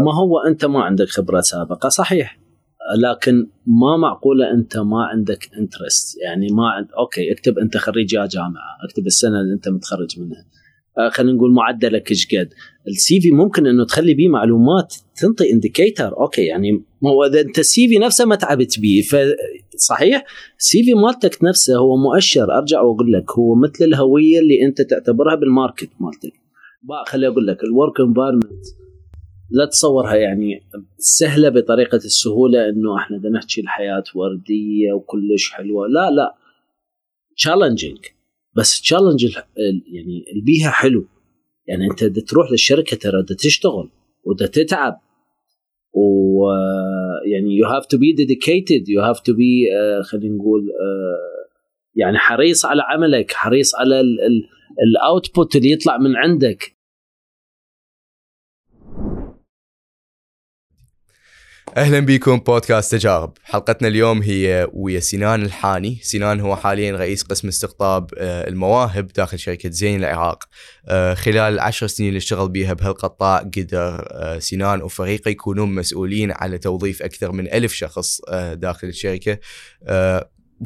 ما هو أنت ما عندك خبرة سابقة صحيح. لكن ما معقولة أنت ما عندك interest يعني ما عند okay اكتب أنت خريج يا جامعة اكتب السنة اللي أنت متخرج منها. آه، خلينا نقول معدلك إيش قد. ال CV ممكن إنه تخلي بيه معلومات تنطي indicator okay يعني ما هو إذا أنت ال CV نفسه ما تعبت بيه فصحيح ال CV مالتك نفسه هو مؤشر. أرجع واقول لك هو مثل الهوية اللي أنت تعتبرها بال market مالتك. خليني أقول لك ال work environment لا تصورها يعني سهلة بطريقة السهولة إنه إحنا بدنا نحكي الحياة وردية وكلش حلوة. لا لا. challenging بس challenge يعني البيئه حلو. يعني أنت بدك تروح للشركة ترى بدك تشتغل وبدك تتعب. و يعني you have to be dedicated you have to be خلينا نقول uh, يعني حريص على عملك حريص على الاوتبوت اللي يطلع من عندك. أهلا بكم بودكاست تجارب. حلقتنا اليوم هي ويا سنان الحاني. سنان هو حاليا رئيس قسم استقطاب آه، المواهب داخل شركة زين العراق. آه، خلال العشر سنين اللي اشتغل بيها بهالقطاع قدر آه، سنان وفريقه يكونون مسؤولين على توظيف أكثر من ألف شخص داخل الشركة.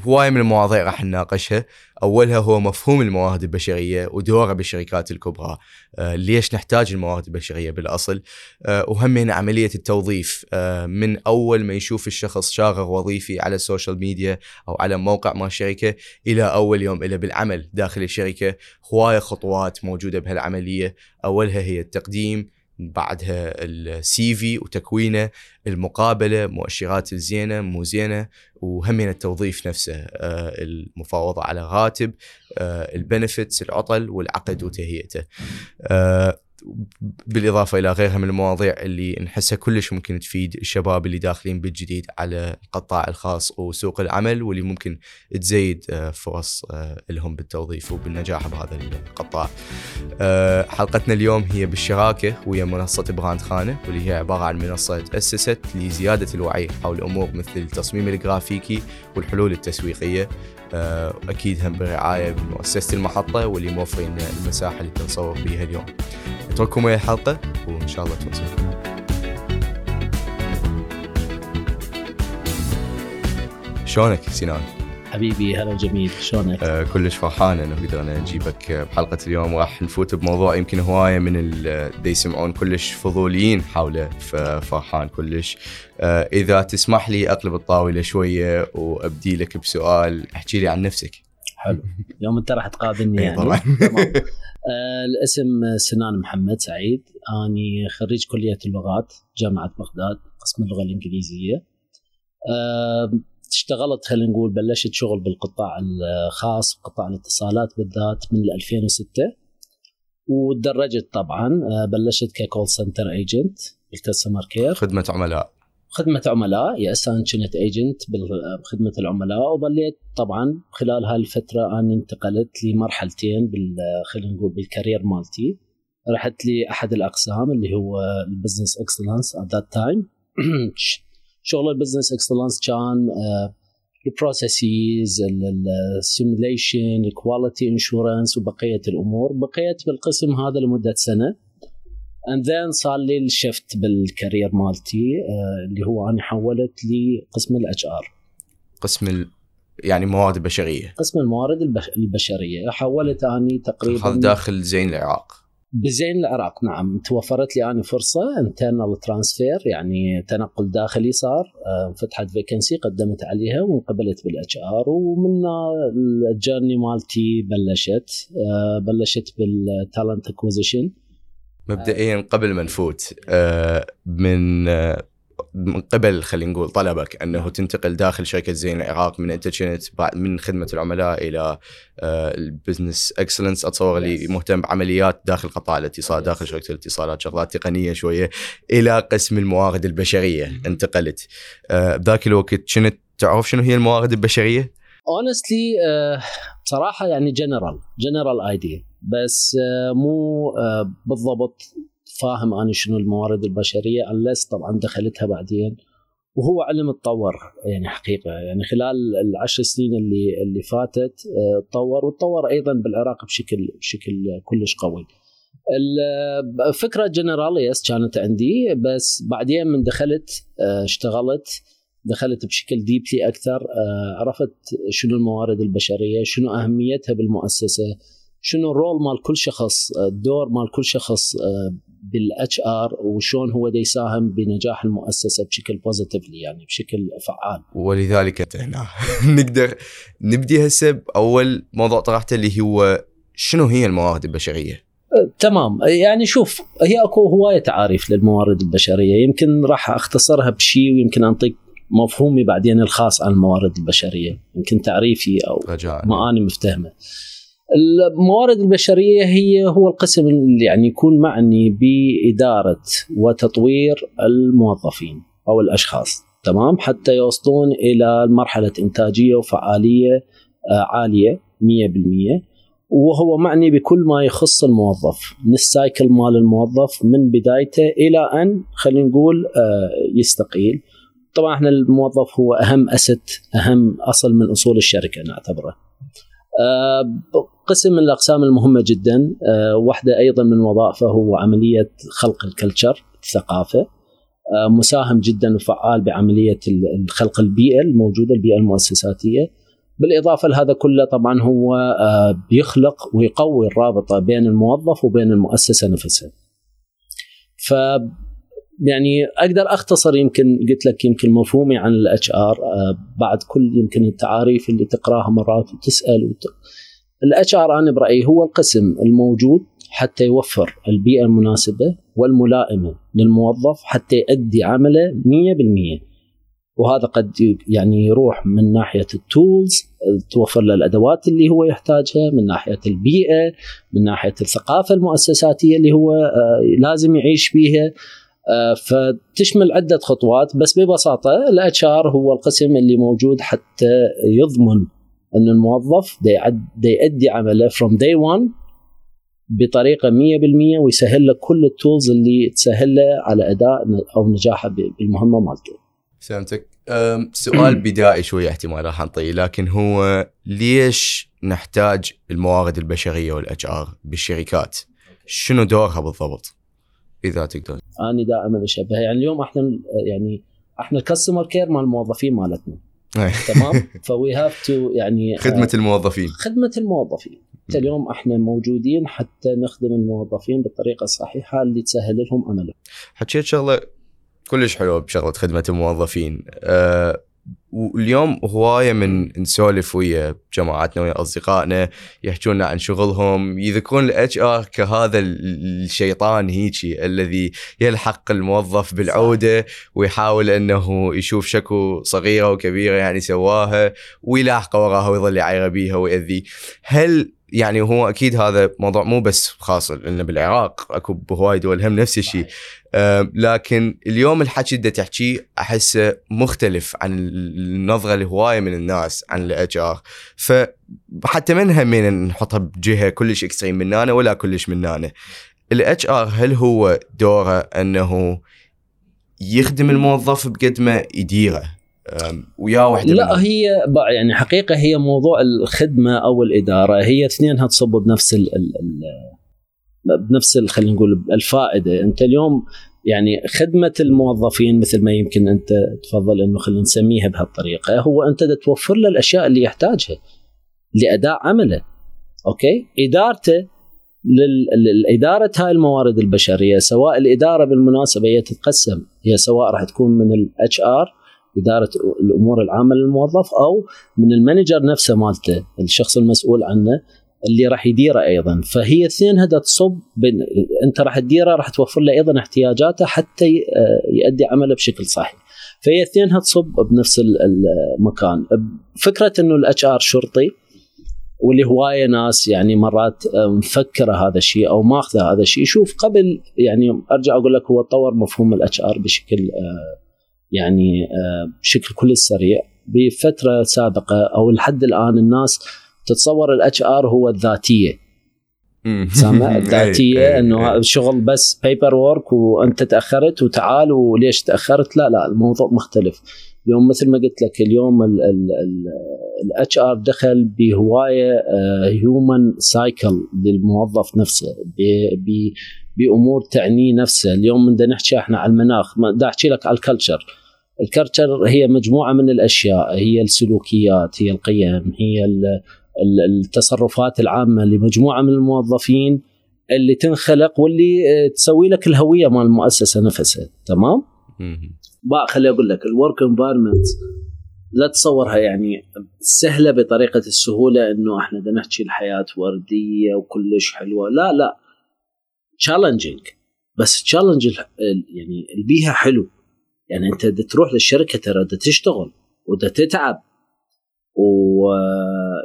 هواية من المواضيع راح نناقشها. أولها هو مفهوم الموارد البشرية ودوره بالشركات الكبرى. آه ليش نحتاج الموارد البشرية بالأصل؟ آه وهم عملية التوظيف. آه من أول ما يشوف الشخص شاغر وظيفي على ال social media أو على موقع مال الشركة إلى أول يوم إلى بالعمل داخل الشركة هواية خطوات موجودة بهالعملية. أولها هي التقديم. بعدها ال CV وتكوينه المقابلة مؤشرات الزينة مو زينة وهمين التوظيف نفسه آه، المفاوضة على راتب آه، ال benefits العطل والعقد وتهيئته. آه، بالإضافة إلى غيرها من المواضيع اللي نحسها كلش ممكن تفيد الشباب اللي داخلين بالجديد على القطاع الخاص وسوق العمل واللي ممكن تزيد آه، فرص آه، لهم بالتوظيف وبالنجاح بهذا القطاع. آه، حلقتنا اليوم هي بالشراكة ويا منصة براند خانة واللي هي عبارة عن منصة تاسست لزيادة الوعي حول أمور مثل التصميم الجرافيكي والحلول التسويقية أكيد هم برعاية بمؤسسه المحطة واللي موفرين المساحة اللي تنصور بها اليوم. أترككم ويا الحلقة وإن شاء الله توصلوا شلونك سنان؟ حبيبي هلا جميل. شلونك؟ آه كلش فرحان إنه قدرنا نجيبك بحلقة اليوم راح نفوت بموضوع يمكن هواية من اللي يسمعون كلش فضوليين حوله ففرحان كلش. آه إذا تسمح لي أقلب الطاولة شوية وأبدي لك بسؤال أحكي لي عن نفسك. حلو. اليوم أنت راح تقابلني يعني. طبعا. آه الاسم سنان محمد سعيد. أني خريج كلية اللغات جامعة بغداد قسم اللغة الإنجليزية. آه اشتغلت خلينا نقول بلشت شغل بالقطاع الخاص قطاع الاتصالات بالذات من 2006 وتدرجت طبعا آه بلشت ك call center agent بال customer care خدمة عملاء. خدمة عملاء يا أساسا كنت agent بخدمه العملاء. وظليت طبعا خلال هاي الفترة أنا انتقلت لمرحلتين بال خلينا نقول بال career مالتي. رحت لي احد الأقسام اللي هو ال business excellence at that time شغل ال business excellence كان ال processes ال simulation ال quality assurance وبقية الأمور. بقيت بالقسم هذا لمدة سنة. and then صار لي ال shift بال career مالتي آه، اللي هو أنا حولت لقسم ال HR قسم ال... يعني موارد البشريه قسم الموارد البشرية. حولت أني تقريبا هذا داخل زين العراق. بزين العراق نعم توفرت لي اني فرصة internal transfer يعني تنقل داخلي صار آه، فتحت vacancy قدمت عليها وانقبلت بال HR ومن ال journey مالتي بلشت آه، بلشت بال talent acquisition مبدئيا قبل ما نفوت آه، من من قبل خلينا نقول طلبك أنه تنتقل داخل شركة زين العراق من انت كنت من خدمة العملاء إلى آه، ال business excellence اتصور اللي مهتم بعمليات داخل قطاع الاتصال داخل شركة الاتصالات شغلات تقنية شوية إلى قسم الموارد البشرية. انتقلت. بذاك الوقت كنت تعرف شنو هي الموارد البشرية؟ honestly بصراحة يعني general general idea بس آه، مو آه، بالضبط فاهم أنا شنو الموارد البشرية unless طبعا دخلتها بعدين. وهو علم تطور يعني حقيقة. يعني خلال العشر سنين اللي اللي فاتت آه، تطور وتطور أيضا بالعراق بشكل بشكل كلش قوي. الفكرة generally كانت عندي. بس بعدين من دخلت آه، اشتغلت دخلت بشكل deeply أكثر آه، عرفت شنو الموارد البشرية شنو أهميتها بالمؤسسة شنو ال role مال كل شخص الدور مال كل شخص بال HR وشون هو دا يساهم بنجاح المؤسسة بشكل positively يعني بشكل فعال. ولذلك أنت هنا. نقدر نبدي هسه بأول موضوع طرحته اللي هو شنو هي الموارد البشرية؟ أه، تمام. يعني شوف هي أكو هواية تعاريف للموارد البشرية. يمكن راح أختصرها بشيء ويمكن أنطيك مفهومي بعدين الخاص عن الموارد البشرية. يمكن تعريفي أو رجاء. ما اني مفتهمة. الموارد البشرية هي هو القسم اللي يعني يكون معني بإدارة وتطوير الموظفين أو الأشخاص. تمام؟ حتى يوصلون إلى مرحلة إنتاجية وفعالية آه، عالية 100% وهو معني بكل ما يخص الموظف من السايكل مال الموظف من بدايته إلى أن خلينا نقول آه، يستقيل. طبعا إحنا الموظف هو أهم أسد أهم أصل من أصول الشركة نعتبره. آه، قسم من الأقسام المهمة جدا آه، واحدة أيضا من وظائفه هو عملية خلق الكلتشر الثقافة آه، مساهم جدا وفعال بعملية خلق البيئة الموجودة البيئة المؤسساتية بالإضافة لهذا كله طبعا هو بيخلق ويقوي الرابطة بين الموظف وبين المؤسسة نفسها. ف يعني أقدر أختصر يمكن قلت لك يمكن مفهومي عن ال HR آه، بعد كل يمكن التعاريف اللي تقراها مرات وتسأل وت... ال HR أنا برأيي هو القسم الموجود حتى يوفر البيئة المناسبة والملائمة للموظف حتى يؤدي عمله 100% وهذا قد يعني يروح من ناحية ال tools توفر له الأدوات اللي هو يحتاجها من ناحية البيئة من ناحية الثقافة المؤسساتية اللي هو آه، لازم يعيش فيها آه، فتشمل عدة خطوات بس ببساطة ال HR هو القسم اللي موجود حتى يضمن أن الموظف دا يؤدي عمله from day 1 بطريقة 100% ويسهل له كل ال tools اللي تسهل له على أداء أو نجاحه بالمهمة مالته. فهمتك. سؤال بدائي شوي احتمال راح نطيه لكن هو ليش نحتاج الموارد البشرية وال HR بالشركات؟ شنو دورها بالضبط؟ إذا تقدر أنا دائما أشبهها يعني اليوم إحنا يعني إحنا ال customer care مال الموظفين مالتنا تمام؟ ف we have to يعني خدمة آه الموظفين. خدمة الموظفين. اليوم إحنا موجودين حتى نخدم الموظفين بالطريقة الصحيحه اللي تسهل لهم عملهم. حكيت شغلة كلش حلوة بشغلة خدمة الموظفين. أه واليوم هواية من نسولف ويا جماعتنا ويا أصدقائنا يحكون عن شغلهم يذكرون ال HR كهذا الشيطان هيجي الذي يلحق الموظف بالعودة ويحاول إنه يشوف شكو صغيرة وكبيرة يعني سواها ويلاحقه وراها ويظل يعير بيها ويأذيه. هل يعني هو أكيد هذا موضوع مو بس خاص لنا بالعراق أكو بهواي دول هم نفس الشيء. أه لكن اليوم الحكي اللي تحكيه أحسه مختلف عن النظرة لهواية من الناس عن ال HR فحتى منها من نحطها بجهة كلش extreme مننا ولا كلش مننا ال HR هل هو دوره أنه يخدم الموظف بقد ما يديره؟ ويا وحده لا هي يعني حقيقة هي موضوع الخدمة أو الإدارة. هي اثنينها تصب بنفس ال ال بنفس خلينا نقول الفائدة. أنت اليوم يعني خدمة الموظفين مثل ما يمكن أنت تفضل إنه خلينا نسميها بهالطريقة هو أنت توفر له الأشياء اللي يحتاجها لأداء عمله. أوكي؟ إدارته لإدارة هاي الموارد البشرية سواء الإدارة بالمناسبة هي تتقسم هي سواء راح تكون من ال HR إدارة الأمور العامة للموظف أو من ال manager نفسه مالته الشخص المسؤول عنه اللي راح يديره أيضا. فهي اثنينها تصب بين أنت راح تديره راح توفر له أيضا احتياجاته حتى يؤدي عمله بشكل صحيح. فهي اثنينها تصب بنفس المكان. فكرة إنه ال HR شرطي واللي هواية ناس يعني مرات مفكرة هذا الشيء أو ماخذة هذا الشيء. شوف قبل يعني أرجع أقول لك هو طور مفهوم ال HR بشكل يعني آه، بشكل كل سريع بفترة سابقة أو لحد الآن الناس تتصور ال HR هو الذاتية. سامع؟ الذاتية إنه شغل بس paper work وأنت تأخرت وتعال وليش تأخرت؟ لا لا الموضوع مختلف. اليوم مثل ما قلت لك اليوم ال HR دخل بهواية human cycle للموظف نفسه بأمور تعنيه نفسه. اليوم بدنا نحكي إحنا على المناخ. بدي أحكي لك على ال culture ال culture هي مجموعة من الأشياء هي السلوكيات هي القيم هي التصرفات العامة لمجموعة من الموظفين اللي تنخلق واللي تسوي لك الهوية مال المؤسسة نفسها تمام؟ بقى خلي أقول لك ال work environment لا تصورها يعني سهلة بطريقة السهولة إنه إحنا بدنا نحكي الحياة وردية وكلش حلوة لا لا. challenging بس challenge يعني البيئه حلو. يعني انت تروح للشركة ترى تشتغل وبدك تتعب. و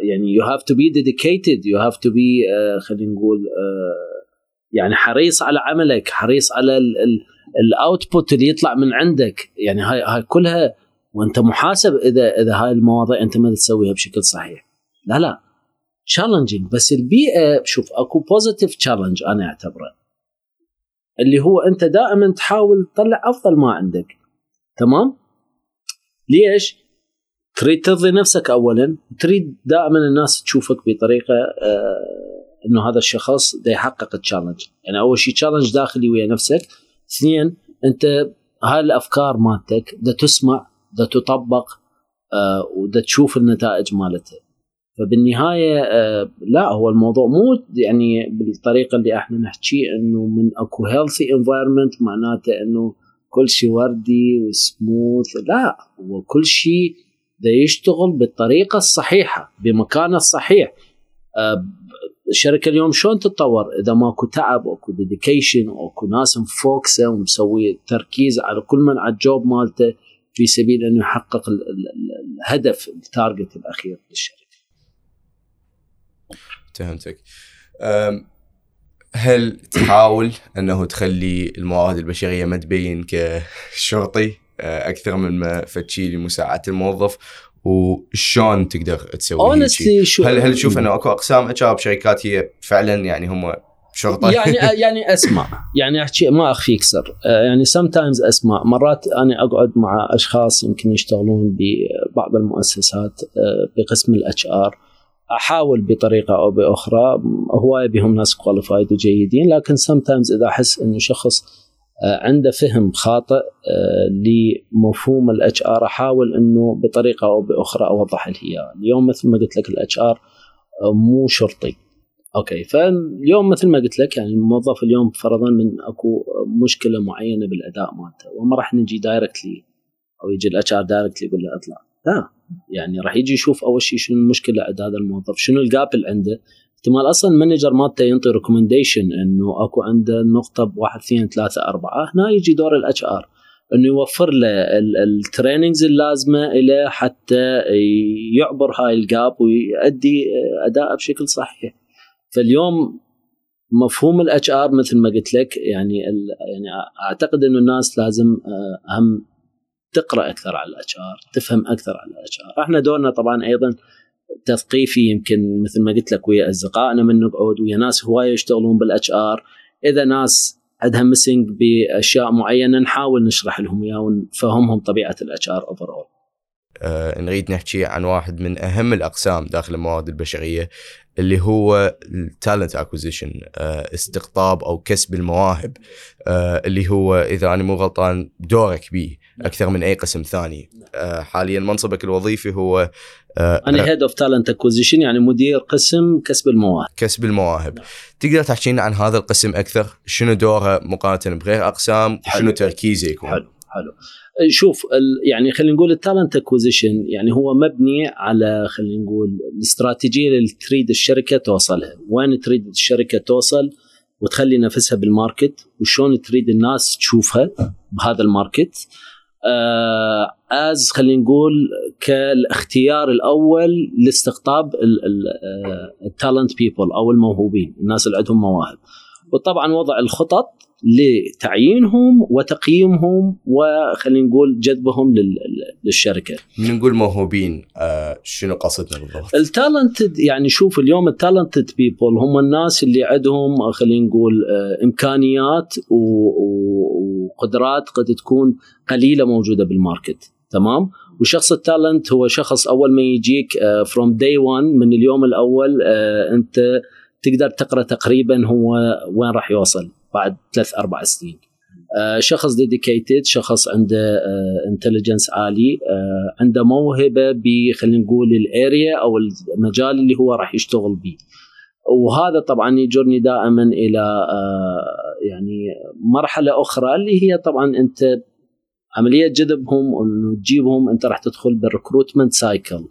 يعني you have to be dedicated you have to be خلينا نقول uh, يعني حريص على عملك حريص على ال output اللي يطلع من عندك. يعني هاي هاي كلها وانت محاسب إذا إذا هاي المواضيع انت ما تسويها بشكل صحيح. لا لا. challenging بس البيئة شوف اكو positive challenge أنا أعتبره. اللي هو انت دائما تحاول تطلع أفضل ما عندك. تمام؟ ليش؟ تريد ترضي نفسك اولا تريد دائما الناس تشوفك بطريقة آه إنه هذا الشخص ده يحقق ال challenge يعني أول شيء challenge داخلي ويا نفسك. اثنين أنت هاي الأفكار مالتك ده تسمع ده تطبق آه وده تشوف النتائج مالتها فبالنهاية آه لا هو الموضوع مو يعني بالطريقة اللي إحنا نحكي إنه من أكو healthy environment معناته إنه كل شيء وردي وسموث لا هو كل شيء ده يشتغل بالطريقة الصحيحة بمكانه الصحيح الشركة اليوم شلون تتطور إذا ماكو تعب واكو dedication واكو ناس مفوكسة ومسوي تركيز على كل من على ال job مالته في سبيل إنه يحقق الهدف ال target الأخير للشركة. فهمتك. هل تحاول أنه تخلي الموارد البشرية ما تبين كشرطي أكثر من ما فتشي لمساعدة الموظف؟ وشلون تقدر تسوي شو هل هل تشوف أنه أكو أقسام HR بشركات هي فعلا يعني هم شرطة؟ يعني يعني اسمع يعني أحكي ما اخفيك سر يعني sometimes اسمع مرات أنا أقعد مع أشخاص يمكن يشتغلون ببعض المؤسسات بقسم ال HR أحاول بطريقة أو بأخرى. هواية بهم ناس qualified وجيدين لكن sometimes إذا أحس إنه شخص عنده فهم خاطئ لمفهوم ال HR أحاول إنه بطريقة أو بأخرى أوضح له إياه، اليوم مثل ما قلت لك ال HR مو شرطي. okay فاليوم مثل ما قلت لك يعني الموظف اليوم فرضا من أكو مشكلة معينة بالأداء مالته وما راح نجي directly أو يجي ال HR directly يقول له أطلع، لا. يعني راح يجي يشوف أول شيء شنو المشكلة عند هذا الموظف، شنو ال gap اللي عنده، احتمال أصلا ال manager مالته ينطي recommendation إنه أكو عنده نقطة بواحد اثنين ثلاثة أربعة. هنا يجي دور ال HR إنه يوفر له ال trainings اللازمة له حتى يعبر هاي ال gap ويؤدي اداءه بشكل صحيح. فاليوم مفهوم ال HR مثل ما قلت لك يعني يعني أعتقد إنه الناس لازم أهم تقرأ أكثر على ال HR تفهم أكثر على ال HR إحنا دورنا طبعا أيضا تثقيفي يمكن مثل ما قلت لك ويا أصدقائنا من نقعد ويا ناس هواية يشتغلون بال HR إذا ناس عندها missing بأشياء معينة نحاول نشرح لهم إياها ونفهمهم طبيعة ال HR overall. آه نريد نحكي عن واحد من أهم الأقسام داخل الموارد البشرية اللي هو ال talent acquisition آه استقطاب أو كسب المواهب آه اللي هو إذا أنا مو غلطان دورك بيه. أكثر من أي قسم ثاني. آه حاليا منصبك الوظيفي هو أنا head of talent acquisition يعني مدير قسم كسب المواهب. كسب المواهب. تقدر تحكي لنا عن هذا القسم أكثر؟ شنو دوره مقارنة بغير أقسام؟ شنو تركيزه يكون؟ حلو حلو. شوف يعني خلينا نقول ال talent acquisition يعني هو مبني على خلينا نقول الاستراتيجية اللي تريد الشركة توصلها. وين تريد الشركة توصل؟ وتخلي نفسها بال market وشلون تريد الناس تشوفها بهذا ال market. as خلينا نقول كالاختيار الأول لاستقطاب ال talent people أو الموهوبين الناس اللي عندهم مواهب. وطبعا وضع الخطط لتعيينهم وتقييمهم وخلينا نقول جذبهم للشركة. من نقول موهوبين آه شنو قصدنا بالضبط؟ ال talented يعني شوف اليوم ال talented people هم الناس اللي عندهم خلينا نقول آه إمكانيات وقدرات قد تكون قليلة موجودة بال market. تمام وشخص ال talent هو شخص أول ما يجيك from day 1 من اليوم الأول uh, أنت تقدر تقرأ تقريبا هو وين راح يوصل بعد ثلاث أربع سنين. uh, شخص dedicated شخص عنده intelligence عالي عنده موهبة خلينا نقول ال area أو المجال اللي هو راح يشتغل به. وهذا طبعا يجرني دائما إلى يعني مرحلة أخرى اللي هي طبعا أنت عملية جذبهم وإنه تجيبهم أنت راح تدخل بال recruitment cycle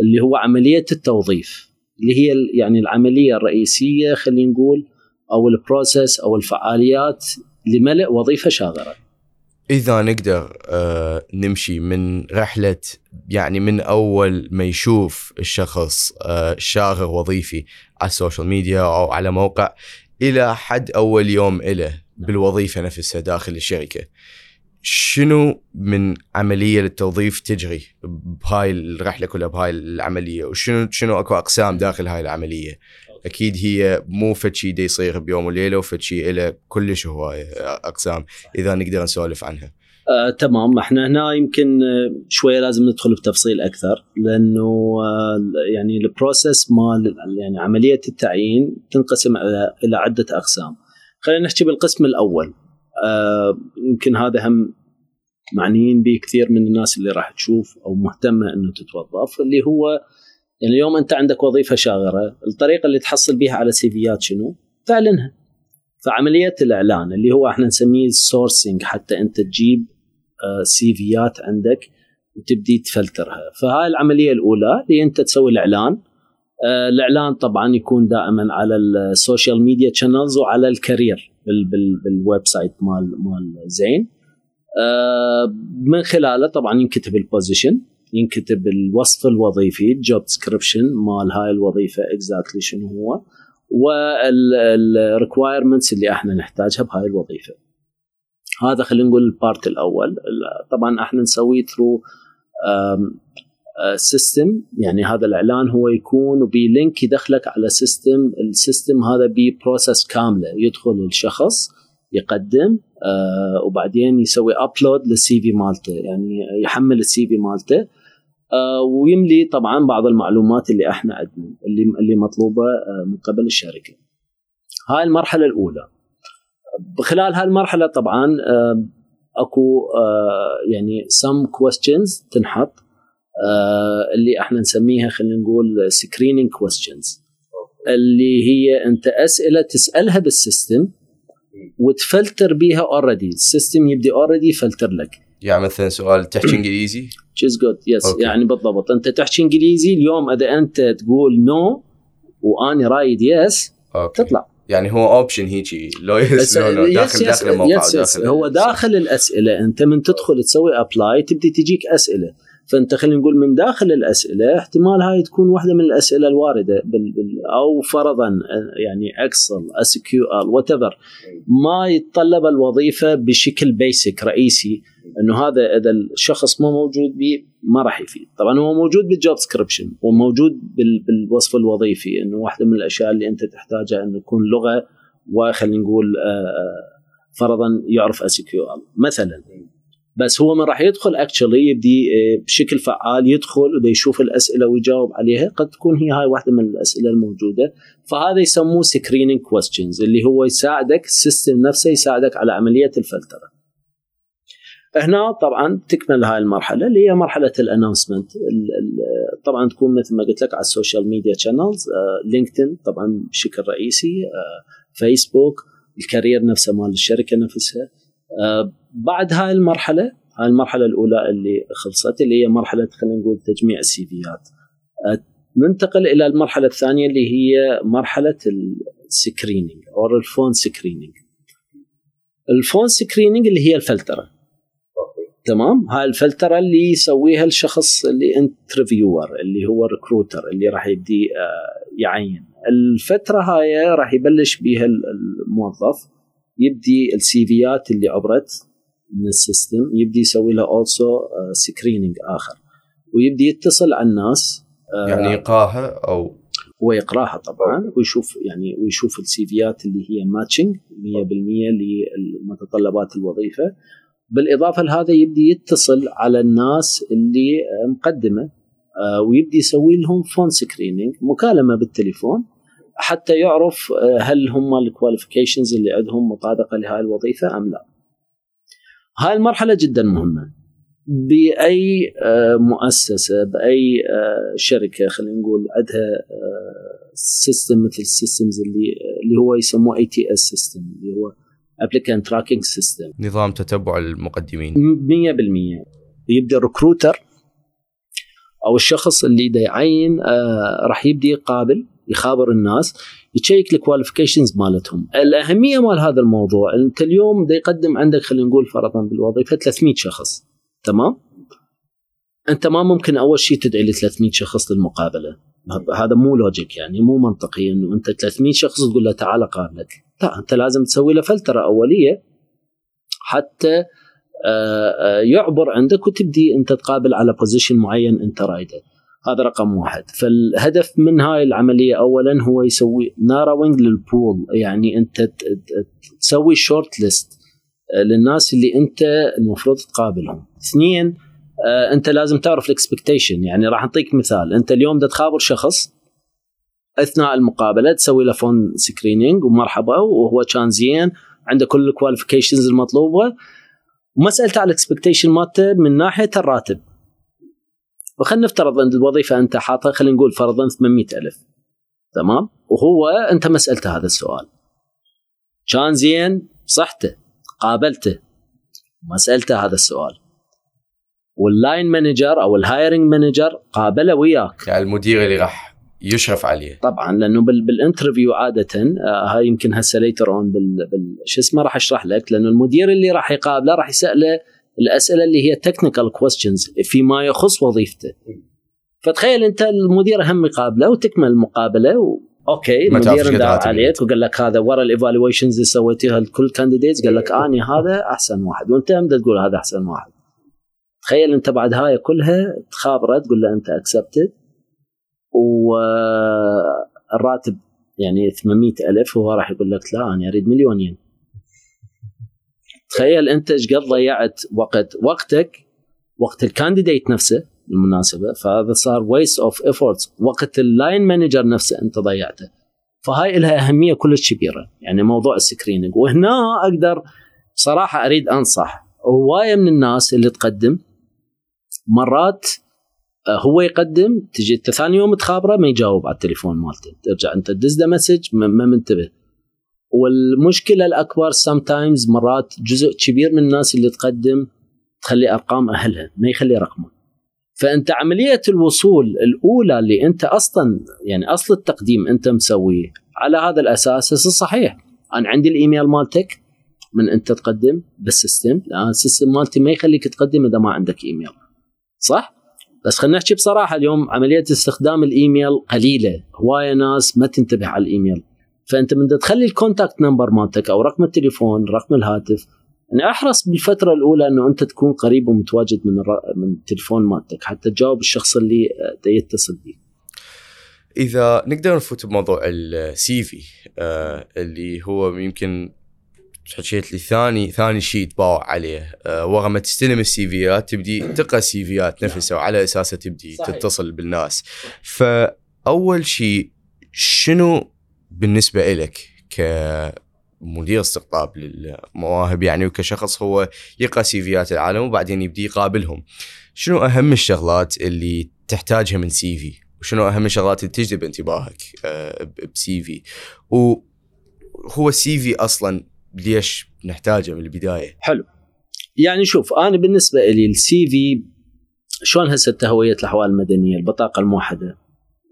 اللي هو عملية التوظيف اللي هي يعني العملية الرئيسية خلينا نقول أو ال process أو الفعاليات لملء وظيفة شاغرة. إذا نقدر آه نمشي من رحلة يعني من أول ما يشوف الشخص آه شاغر وظيفي على السوشيال ميديا أو على موقع إلى حد أول يوم له بالوظيفة نفسها داخل الشركة. شنو من عملية للتوظيف تجري بهاي الرحلة كلها بهاي العملية؟ وشنو شنو أكو أقسام داخل هاي العملية؟ أكيد هي مو فد شيء يصير بيوم وليلة وفد شيء له كلش هوايه أقسام إذا نقدر نسولف عنها. آه، تمام. إحنا هنا يمكن شوية لازم ندخل بتفصيل أكثر لأنه آه يعني البروسيس مال يعني عملية التعيين تنقسم إلى عدة أقسام. خلينا نحكي بالقسم الأول. يمكن هذا هم معنيين به كثير من الناس اللي راح تشوف أو مهتمة إنه تتوظف اللي هو يعني اليوم أنت عندك وظيفة شاغرة، الطريقة اللي تحصل بها على سيفيات شنو؟ تعلنها. فعملية الإعلان اللي هو إحنا نسميه السورسنج حتى أنت تجيب آه سيفيات عندك وتبدي تفلترها، فهاي العملية الأولى اللي أنت تسوي الإعلان آه الإعلان طبعا يكون دائما على ال social media channels وعلى ال career بال بال بال website مال مال زين. آه من خلاله طبعا ينكتب ال position ينكتب الوصف الوظيفي ال job description مال هاي الوظيفة exactly شنو هو وال requirements اللي إحنا نحتاجها بهاي الوظيفة. هذا خلينا نقول ال part الأول. طبعا إحنا نسويه through system يعني هذا الإعلان هو يكون ب link يدخلك على system ال system هذا ب process كاملة يدخل الشخص يقدم آه وبعدين يسوي upload لل CV مالته يعني يحمل ال CV مالته آه ويملي طبعا بعض المعلومات اللي إحنا عندنا اللي اللي مطلوبة آه من قبل الشركة. هاي المرحلة الأولى. خلال هاي المرحلة طبعا آه أكو آه يعني سم كويستشنز تنحط آه اللي إحنا نسميها خلينا نقول screening questions اللي هي انت أسئلة تسألها بال system وتفلتر بيها already ال system يبدي already يفلتر لك. يعني مثلا سؤال تحكي إنجليزي؟ تشيز good yes يعني بالضبط. انت تحكي إنجليزي اليوم إذا أنت تقول no no واني رايد yes okay. تطلع. يعني هو option هيجي. لو yes لو no داخل داخل الموقع yes yes داخل هو داخل الأسئلة. انت من تدخل تسوي apply تبدي تجيك أسئلة. فانت خلينا نقول من داخل الأسئلة احتمال هاي تكون واحدة من الأسئلة الواردة بال بال أو فرضا يعني Excel SQL what ما يتطلب الوظيفة بشكل basic رئيسي إنه هذا إذا الشخص مو موجود به ما راح يفيد. طبعا هو موجود بال job description وموجود بالوصف الوظيفي إنه واحدة من الأشياء اللي أنت تحتاجها إنه يكون لغة وخلينا نقول فرضا يعرف SQL مثلا بس هو من راح يدخل actually يبدي بشكل فعال يدخل وده يشوف الأسئلة ويجاوب عليها. قد تكون هي هاي واحدة من الأسئلة الموجودة. فهذا يسموه screening questions اللي هو يساعدك ال system نفسه يساعدك على عملية الفلترة. هنا طبعا تكمل هاي المرحلة اللي هي مرحلة ال announcement طبعا تكون مثل ما قلت لك على ال social media channels لينكدين طبعا بشكل رئيسي فيسبوك ال career نفسه مال الشركة نفسها. بعد هاي المرحلة هاي المرحلة الأولى اللي خلصت اللي هي مرحلة خلينا نقول تجميع ال CV ات. ننتقل إلى المرحلة الثانية اللي هي مرحلة ال screening أو ال phone screening ال phone screening اللي هي الفلترة. تمام؟ هاي الفلترة اللي يسويها الشخص اللي interviewer اللي هو ال recruiter اللي راح يبدي يعين. الفترة هاي راح يبلش بها الموظف. يبدي ال CV ات اللي عبرت من ال system يبدي يسوي لها also screening آخر. ويبدي يتصل على الناس يعني يقراها أو هو يقراها طبعا ويشوف يعني ويشوف ال CV ات اللي هي matching 100% لمتطلبات الوظيفة. بالإضافة لهذا يبدي يتصل على الناس اللي مقدمة آه، ويبدي يسوي لهم phone screening مكالمة بالتليفون. حتى يعرف آه، هل هم ال qualifications اللي عندهم مطابقة لهذه الوظيفة أم لا. هاي المرحلة جدا مهمة. بأي آه، مؤسسة بأي شركة خلينا نقول عندها system مثل ال systems اللي اللي هو يسموه ATS system اللي هو applicant tracking system نظام تتبع المقدمين 100% يبدأ ال recruiter أو الشخص اللي يعين آه راح يبدي يقابل يخابر الناس ي check ال qualifications مالتهم. الأهمية مال هذا الموضوع أنت اليوم دا يقدم عندك خلينا نقول فرضا بالوظيفة 300 شخص تمام؟ أنت ما ممكن أول شيء تدعي ل 300 شخص للمقابلة. هذا مو logic يعني مو منطقي إنه أنت 300 شخص تقول له تعال قابلك. لا أنت لازم تسوي له فلترة أولية حتى آه، آه، يعبر عندك وتبدي أنت تقابل على position معين أنت رايده. هذا رقم واحد. فالهدف من هاي العملية اولا هو يسوي narrowing لل pool. يعني أنت تسوي short list آه، للناس اللي أنت المفروض تقابلهم. اثنين أنت لازم تعرف ال expectation يعني راح نعطيك مثال. أنت اليوم بدك تخابر شخص أثناء المقابلة تسوي له phone screening ومرحبا وهو كان زين عنده كل ال qualifications المطلوبة. وما سأله على ال expectation مالته من ناحية الراتب. وخلينا نفترض أن الوظيفة أنت حاطها خلينا نقول فرضا 800 ألف. تمام؟ وهو أنت ما سألته هذا السؤال. كان زين؟ صحته. قابلته. ما سألته هذا السؤال. وال line manager أو ال hiring manager قابله وياك. يعني المدير اللي راح يشرف عليه. طبعا لأنه بال interview عاده آه هاي يمكن هسه later on بال شو اسمه راح أشرح لك. لأنه المدير اللي راح يقابله راح يسأله الأسئلة اللي هي technical questions فيما يخص وظيفته. فتخيل أنت المدير هم يقابله وتكمل المقابله و... okay المدير دار عليك وقال لك هذا ورا ال evaluations اللي سويتيها لكل candidates قال لك آني هذا أحسن واحد. وأنت هم تقول هذا أحسن واحد. تخيل أنت بعد هاي كلها تخابره تقول له أنت accepted والراتب يعني 800 ألف وهو راح يقول لك لا أنا أريد مليونين. تخيل أنت إيش قد ضيعت وقت وقتك وقت ال candidate نفسه بالمناسبة فهذا صار waste of efforts وقت ال line manager نفسه أنت ضيعته. فهاي لها أهمية كلش كبيرة. يعني موضوع ال screening وهنا أقدر صراحة أريد أنصح. هواية من الناس اللي تقدم مرات آه، هو يقدم تجي أنت ثاني يوم تخابره ما يجاوب على التليفون مالته. ترجع أنت تدز له message ما منتبه. والمشكلة الأكبر sometimes مرات جزء كبير من الناس اللي تقدم تخلي أرقام أهلها ما يخلي رقمه. فأنت عملية الوصول الأولى اللي أنت أصلا يعني أصل التقديم أنت مسويه على هذا الأساس صحيح. أنا عندي الإيميل مالتك من أنت تقدم بال system لأن ال system مالتي ما يخليك تقدم إذا ما عندك إيميل. صح؟ بس خلينا نحكي بصراحة اليوم عملية استخدام الإيميل قليلة. هواية ناس ما تنتبه على الإيميل. فأنت من تخلي ال contact number مالتك أو رقم التليفون رقم الهاتف يعني أحرص بالفترة الأولى إنه أنت تكون قريب ومتواجد من من التليفون مالتك حتى تجاوب الشخص اللي يتصل بيه إذا نقدر نفوت بموضوع ال CV آه اللي هو يمكن حكيت لي ثاني ثاني شيء تباوع عليه. ورا ما تستلم ال CV ات تبدي تقرأ ال CV ات نفسها وعلى اساسها تبدي صحيح. تتصل بالناس. فأول شيء شنو بالنسبة لك كمدير استقطاب للمواهب يعني وكشخص هو يقرأ CV ات العالم وبعدين يبدي يقابلهم شنو أهم الشغلات اللي تحتاجها من CV؟ وشنو أهم الشغلات اللي تجذب انتباهك أه ب CV؟ وهو ال CV أصلا ليش نحتاجه من البداية؟ حلو. يعني شوف أنا بالنسبة لي ال CV شلون هسه هويه الأحوال المدنية البطاقة الموحدة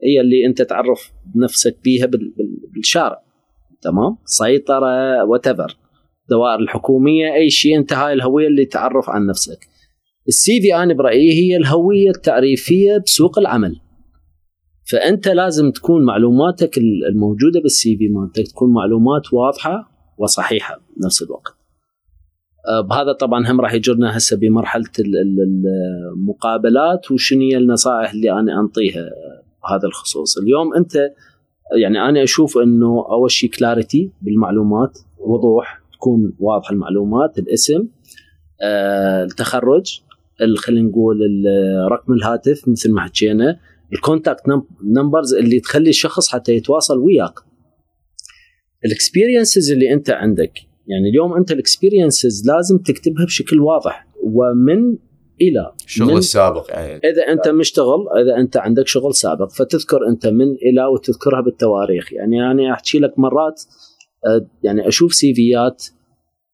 هي اللي انت تعرف نفسك بيها بالشارع. تمام؟ سيطرة what دوائر الحكومية أي شيء أنت هاي الهوية اللي تعرف عن نفسك. السي في أنا برأيي هي الهوية التعريفية بسوق العمل. فأنت لازم تكون معلوماتك الموجودة بالسي في مالتك تكون معلومات واضحة وصحيحة بنفس الوقت. آه، بهذا طبعا هم راح يجرنا هسه بمرحلة المقابلات وشنو هي النصائح اللي أنا أنطيها. بهذا الخصوص. اليوم أنت يعني أنا أشوف إنه أول شيء clarity بالمعلومات وضوح تكون واضحة المعلومات الاسم آه، التخرج ال- خلينا نقول رقم الهاتف مثل ما حكينا ال contact numbers اللي تخلي الشخص حتى يتواصل وياك ال experiences اللي أنت عندك يعني اليوم أنت ال experiences لازم تكتبها بشكل واضح ومن إلى الشغل السابق يعني. إذا أنت مشتغل إذا أنت عندك شغل سابق فتذكر أنت من إلى وتذكرها بالتواريخ. يعني أنا أحكي لك مرات آه، يعني أشوف سيفيات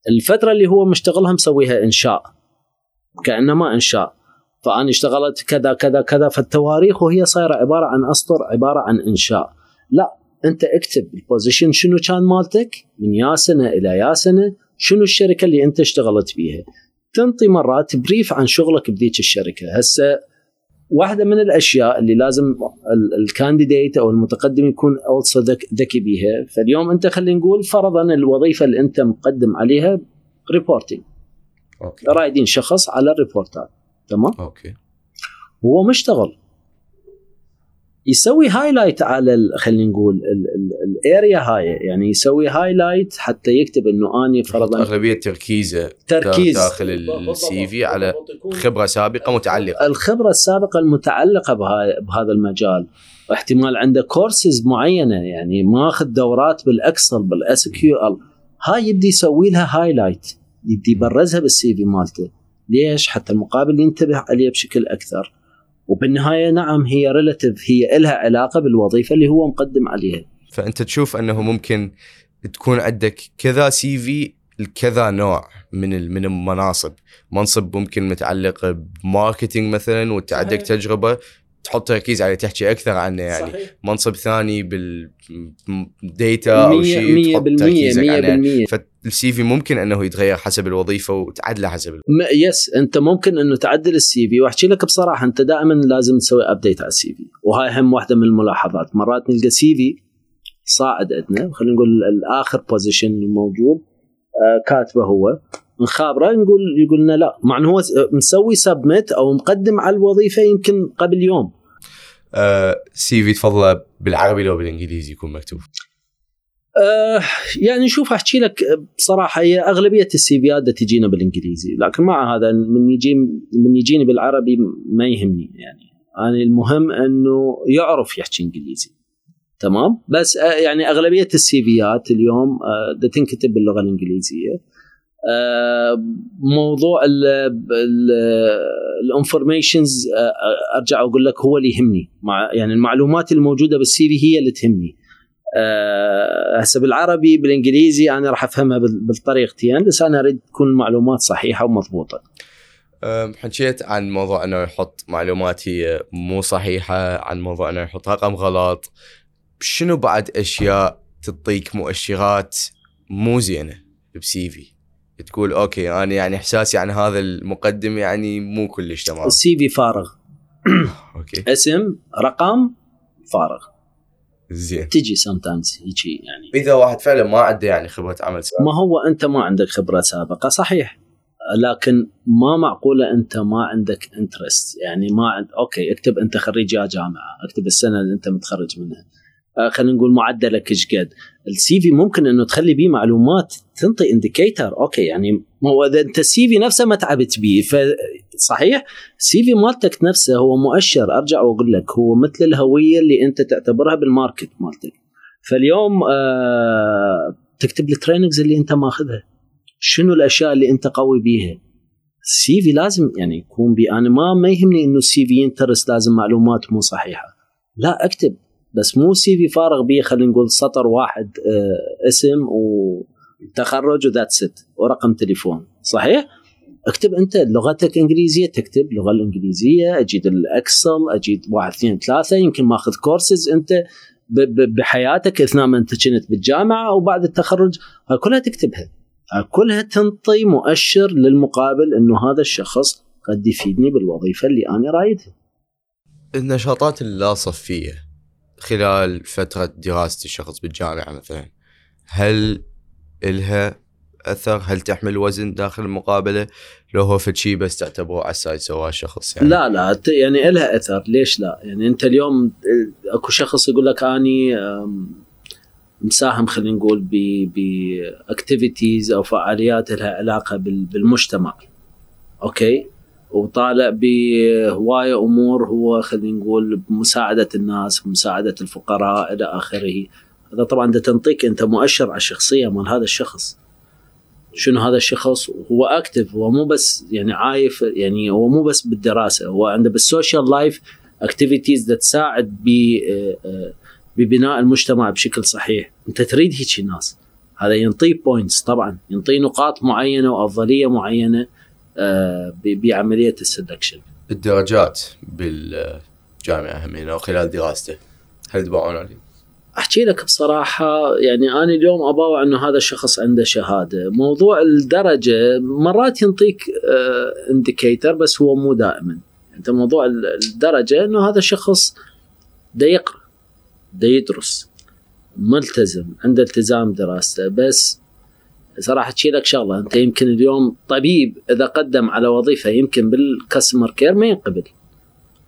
الفترة اللي هو مشتغلها مسويها إنشاء كأنما إنشاء. فأنا اشتغلت كذا كذا كذا فالتواريخ وهي صايرة عبارة عن أسطر عبارة عن إنشاء. لا أنت اكتب البوزيشن شنو كان مالتك من يا سنة إلى يا سنة شنو الشركة اللي أنت اشتغلت بيها. تنطي مرات brief عن شغلك بذيك الشركة. هسه واحدة من الأشياء اللي لازم ال candidate أو المتقدم يكون also ذكي بيها. فاليوم أنت خلينا نقول فرضا الوظيفة اللي أنت مقدم عليها reporting أوكي. رايدين شخص على ال reportات. تمام؟ أوكي. هو مشتغل. يسوي highlight على ال- خلينا نقول ال area هاي. يعني يسوي highlight حتى يكتب إنه أني فرضا أغلبية تركيزه تركيز. داخل ال CV على خبرة سابقة متعلقة. الخبرة السابقة المتعلقة بهذا المجال. واحتمال عنده كورسز معينة يعني ماخذ دورات بال Excel بال SQL هاي يبدي يسوي لها highlight يبدي يبرزها بال CV مالته. ليش؟ حتى المقابل ينتبه عليه بشكل أكثر. وبالنهاية نعم هي relative هي لها علاقة بالوظيفة اللي هو مقدم عليها فأنت تشوف أنه ممكن تكون عندك كذا CV لكذا نوع من ال- من المناصب منصب ممكن متعلق ب marketing مثلا وانت عندك صحيح. تجربة تحط تركيز عليه تحكي أكثر عنه يعني. صحيح. منصب ثاني بال data أو شيء تحط تركيزك بالمية. فال CV ممكن إنه يتغير حسب الوظيفة وتعدله حسب ال- yes أنت ممكن إنه تعدل ال CV وأحكي لك بصراحة أنت دائما لازم تسوي update على ال CV وهاي هم واحدة من الملاحظات. مرات نلقى CV صاعد عندنا خلينا نقول الآخر position الموجود آه كاتبه هو. نخابره نقول يقول لنا لا. مع إنه هو مسوي submit أو مقدم على الوظيفة يمكن قبل يوم. CV تفضله بالعربي لو بالإنجليزي يكون مكتوب. آه يعني شوف أحكي لك بصراحة هي أغلبية ال CVات تجينا بالإنجليزي لكن مع هذا من يجي من يجيني بالعربي ما يهمني يعني. أنا المهم إنه يعرف يحكي إنجليزي. تمام؟ بس آه يعني أغلبية ال CVات اليوم آه تنكتب باللغة الإنجليزية. آه موضوع ال informations أرجع أقول لك هو اللي يهمني. مع يعني المعلومات الموجودة بال CV هي اللي تهمني. آه، هسه بالعربي بالإنجليزي أنا راح أفهمها بال- بالطريقتين بس أنا أريد تكون المعلومات صحيحة ومضبوطة. حكيت عن موضوع إنه يحط معلومات هي مو صحيحة عن موضوع إنه يحط رقم غلط. شنو بعد أشياء تعطيك مؤشرات مو زينة ب CV؟ تقول okay أنا يعني إحساسي عن هذا المقدم يعني مو كلش تمام. ال CV فارغ. okay. اسم رقم فارغ. زين. تجي sometimes هيجي يعني. إذا واحد فعلا ما عنده يعني خبرة عمل سابق. ما هو أنت ما عندك خبرة سابقة صحيح. لكن ما معقولة أنت ما عندك interest يعني ما عند okay اكتب أنت خريج يا جامعة اكتب السنة اللي أنت متخرج منها. خلينا نقول معدلك إيش قد ال CV ممكن إنه تخلي بيه معلومات تنطي indicator okay يعني هو إذا أنت ال CV نفسه ما تعبت بيه. فصحيح ال CV مالتك نفسه هو مؤشر. أرجع واقول لك هو مثل الهوية اللي أنت تعتبرها بال market مالتك. فاليوم آه تكتب ال trainings اللي أنت ماخذها. شنو الأشياء اللي أنت قوي بيها؟ ال CV لازم يعني يكون بي. أنا ما ما يهمني إنه ال CV ينترس لازم معلومات مو صحيحة. لا أكتب. بس مو CV فارغ بيه خلينا نقول سطر واحد آه اسم وتخرج و that's it ورقم تليفون. صحيح؟ اكتب أنت لغتك إنجليزية تكتب اللغة الإنجليزية أجيد ال Excel أجيد واحد اثنين ثلاثة يمكن ماخذ كورسز أنت بحياتك أثناء ما أنت كنت بالجامعة أو بعد التخرج. كلها تكتبها. كلها تنطي مؤشر للمقابل إنه هذا الشخص قد يفيدني بالوظيفة اللي أنا رايدها. النشاطات اللا صفيه خلال فترة دراسة الشخص بالجامعة مثلا هل إلها أثر؟ هل تحمل وزن داخل المقابلة؟ لو هو فد شيء بس تعتبره على السايد سواه الشخص يعني. لا لا يعني لها أثر. ليش لا؟ يعني أنت اليوم أكو شخص يقول لك آم، مساهم خلينا نقول ب activities أو فعاليات لها علاقة بال- بالمجتمع. okay؟ وطالع بهواية أمور هو خلينا نقول بمساعدة الناس بمساعده الفقراء إلى آخره. هذا طبعا ده تنطيك أنت مؤشر على الشخصية مال هذا الشخص. شنو هذا الشخص؟ هو active هو مو بس يعني عايف يعني هو مو بس بالدراسة هو عنده بال social life activities تساعد ب ببناء المجتمع بشكل صحيح. أنت تريد هيك ناس. هذا ينطي points طبعا. ينطي نقاط معينة وأفضلية معينة. آه، بعملية ال selection الدرجات بالجامعة همين أو خلال دراسته هل تباعون عليه؟ أحكي لك بصراحة يعني أنا اليوم أباوع إنه هذا الشخص عنده شهادة، موضوع الدرجة مرات ينطيك indicator بس هو مو دائما، أنت موضوع الدرجة إنه هذا الشخص دا يقرأ دا يدرس ملتزم عنده التزام دراسته بس صراحة تشيل لك شغلة. أنت يمكن اليوم طبيب إذا قدم على وظيفة يمكن بال customer care ما ينقبل.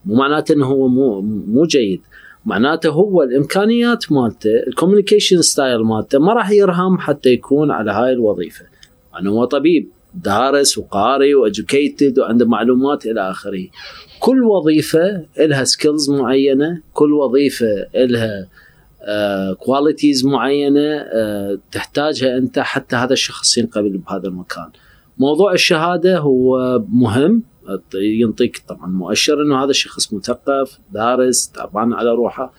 مو معناته إنه هو مو مو جيد. معناته هو الإمكانيات مالته ال communication style مالته ما راح يرهم حتى يكون على هاي الوظيفة. يعني هو طبيب دارس وقاري و educated وعنده معلومات إلى آخره. كل وظيفة لها skills معينة كل وظيفة لها qualities uh, معينة uh, تحتاجها أنت حتى هذا الشخص ينقبل بهذا المكان. موضوع الشهادة هو مهم ينطيك طبعا مؤشر إنه هذا الشخص مثقف دارس تعبان على روحه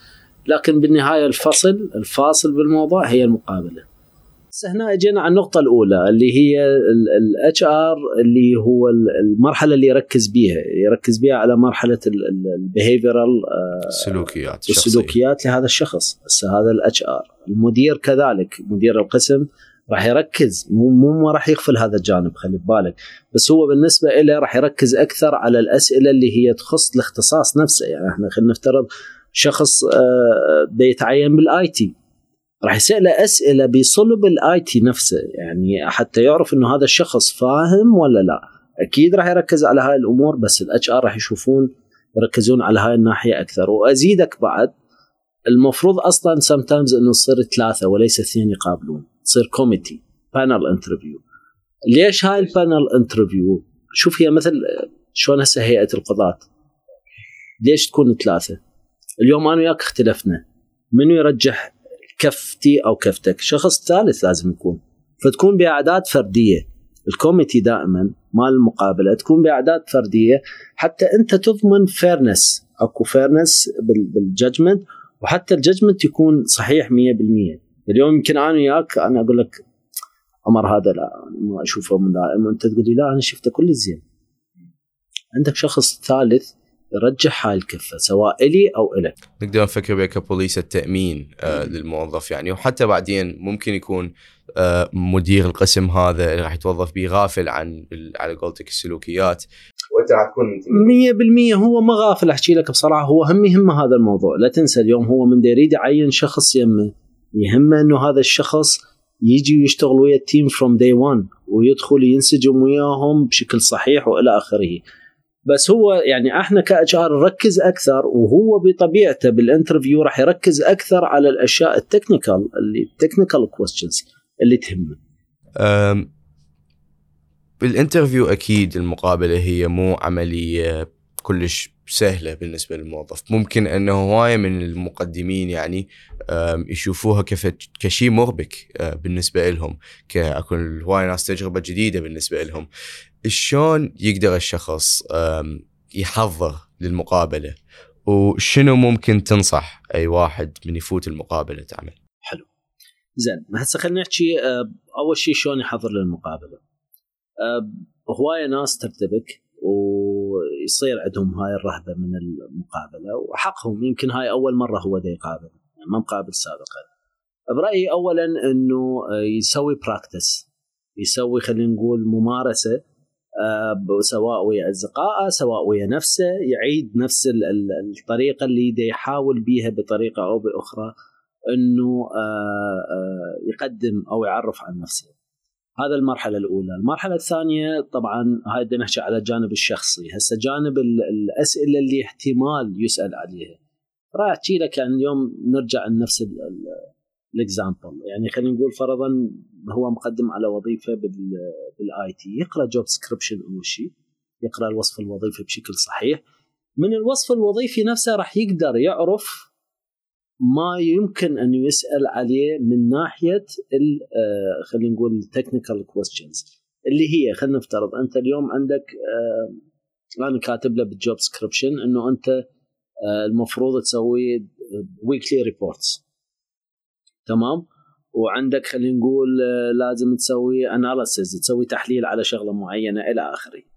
لكن بالنهاية الفصل الفاصل بالموضوع هي المقابلة. بس هنا اجينا على النقطة الأولى اللي هي ال HR اللي هو المرحلة اللي يركز بيها، يركز بيها على مرحلة ال behavioral السلوكيات السلوكيات لهذا الشخص، هسه هذا ال HR، المدير كذلك، مدير القسم راح يركز مو مو ما راح يغفل هذا الجانب خلي ببالك. بس هو بالنسبة له راح يركز أكثر على الأسئلة اللي هي تخص الاختصاص نفسه. يعني إحنا خلينا نفترض شخص بده يتعين بال IT راح يساله أسئلة بصلب ال IT نفسه يعني حتى يعرف إنه هذا الشخص فاهم ولا لا. أكيد راح يركز على هاي الأمور بس ال HR راح يشوفون يركزون على هاي الناحية أكثر. وأزيدك بعد المفروض أصلا sometimes إنه تصير ثلاثة وليس اثنين يقابلون تصير committee panel interview ليش هاي ال panel interview شوف هي مثل شلون هسه هيئة القضاة؟ ليش تكون ثلاثة؟ اليوم أنا وياك اختلفنا. منو يرجح كفتي أو كفتك. شخص ثالث لازم يكون. فتكون بأعداد فردية. ال committee دائما مال المقابلة تكون بأعداد فردية. حتى أنت تضمن fairness أكو fairness بال judgment وحتى ال judgment يكون صحيح 100% اليوم يمكن أنا وياك أنا أقول لك عمر هذا لا ما أشوفه ملائم وأنت تقول لي لا أنا شفته كل زين عندك شخص ثالث يرجح هاي الكفه سواء إلي أو إلك. نقدر نفكر بها كبوليس التأمين آه للموظف يعني. وحتى بعدين ممكن يكون آه مدير القسم هذا اللي راح يتوظف به غافل عن على قولتك السلوكيات. وانت راح تكون 100% هو ما غافل أحكي لك بصراحة هو هم يهمه هذا الموضوع. لا تنسى اليوم هو من يريد يعين شخص يمه يهمه إنه هذا الشخص يجي ويشتغل ويا ال team from day 1 ويدخل ينسجم وياهم بشكل صحيح وإلى آخره. بس هو يعني إحنا ك HR نركز أكثر وهو بطبيعته بال interview راح يركز أكثر على الأشياء ال technical اللي ال technical questions اللي تهمه. بال interview أكيد المقابلة هي مو عملية كلش سهلة بالنسبة للموظف. ممكن إنه هواية من المقدمين يعني يشوفوها كشيء مربك بالنسبة لهم كاكو هوايه ناس تجربة جديدة بالنسبة لهم. شلون يقدر الشخص يحضر للمقابلة؟ وشنو ممكن تنصح أي واحد من يفوت المقابلة تعمل؟ حلو. زين هسه خلينا نحكي أول شيء شلون يحضر للمقابلة. هواية ناس ترتبك ويصير عندهم هاي الرهبة من المقابلة وحقهم يمكن هاي أول مرة هو دا يقابل يعني ما مقابل سابقا. برأيي اولا إنه يسوي براكتس يسوي خلينا نقول ممارسة سواء ويا أصدقائه سواء ويا نفسه يعيد نفس الطريقة اللي يحاول بيها بطريقة أو بأخرى إنه يقدم أو يعرف عن نفسه. هذا المرحلة الأولى، المرحلة الثانية طبعا هاي بدنا نحكي على الجانب الشخصي، هسه جانب الأسئلة اللي احتمال يسأل عليها. راح أحكي لك يعني اليوم نرجع لنفس ال example، يعني خلينا نقول فرضا هو مقدم على وظيفة بال IT، يقرأ job description أول شيء، يقرأ الوصف الوظيفي بشكل صحيح. من الوصف الوظيفي نفسه راح يقدر يعرف ما يمكن أن يسأل عليه من ناحية آه، خلينا نقول technical questions اللي هي خلينا نفترض أنت اليوم عندك آه، أنا كاتب له بال job description إنه أنت آه، المفروض تسوي weekly reports تمام؟ وعندك خلينا نقول لازم تسوي analysis تسوي تحليل على شغلة معينة إلى آخره.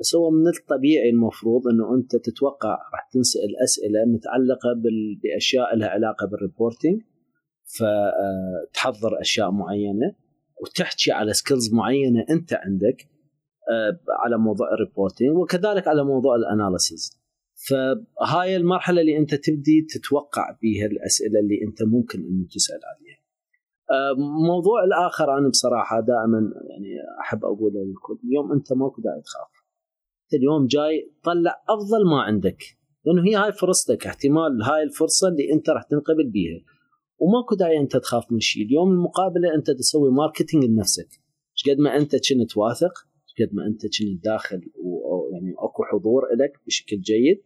بس هو من الطبيعي المفروض إنه أنت تتوقع راح تنسال اسئله متعلقة بأشياء لها علاقة بال reporting فتحضر أشياء معينة وتحكي على skills معينة أنت عندك آه، على موضوع ال reporting وكذلك على موضوع ال analysis فهاي المرحلة اللي أنت تبدي تتوقع بها الأسئلة اللي أنت ممكن ان تسأل عليها. آه، موضوع الآخر أنا بصراحة دائما يعني أحب أقوله للكل اليوم أنت ماكو داعي تخاف. اليوم جاي طلع أفضل ما عندك. لأنه هي هاي فرصتك احتمال هاي الفرصة اللي أنت راح تنقبل بيها. وماكو داعي أنت تخاف من شيء. اليوم المقابلة أنت تسوي marketing لنفسك. قد ما أنت كنت واثق قد ما أنت كنت داخل ويعني أكو حضور لك بشكل جيد.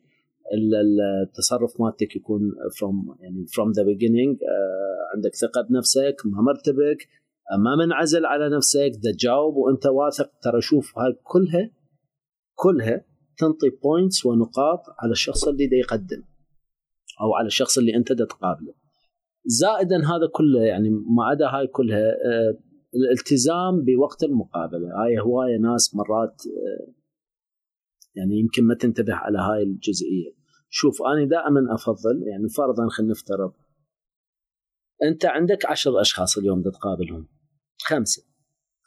التصرف مالتك يكون from يعني from the beginning عندك ثقة بنفسك ما مرتبك ما منعزل على نفسك تجاوب وأنت واثق. ترى شوف هاي كلها كلها تنطي points ونقاط على الشخص اللي دا يقدم أو على الشخص اللي أنت دا تقابله. زائدا هذا كله يعني ما عدا هاي كلها آه، الالتزام بوقت المقابلة. هاي هواية ناس مرات آه، يعني يمكن ما تنتبه على هاي الجزئية. شوف أنا دائما أفضل يعني فرضا خلينا نفترض أنت عندك عشر أشخاص اليوم تقابلهم. خمسة.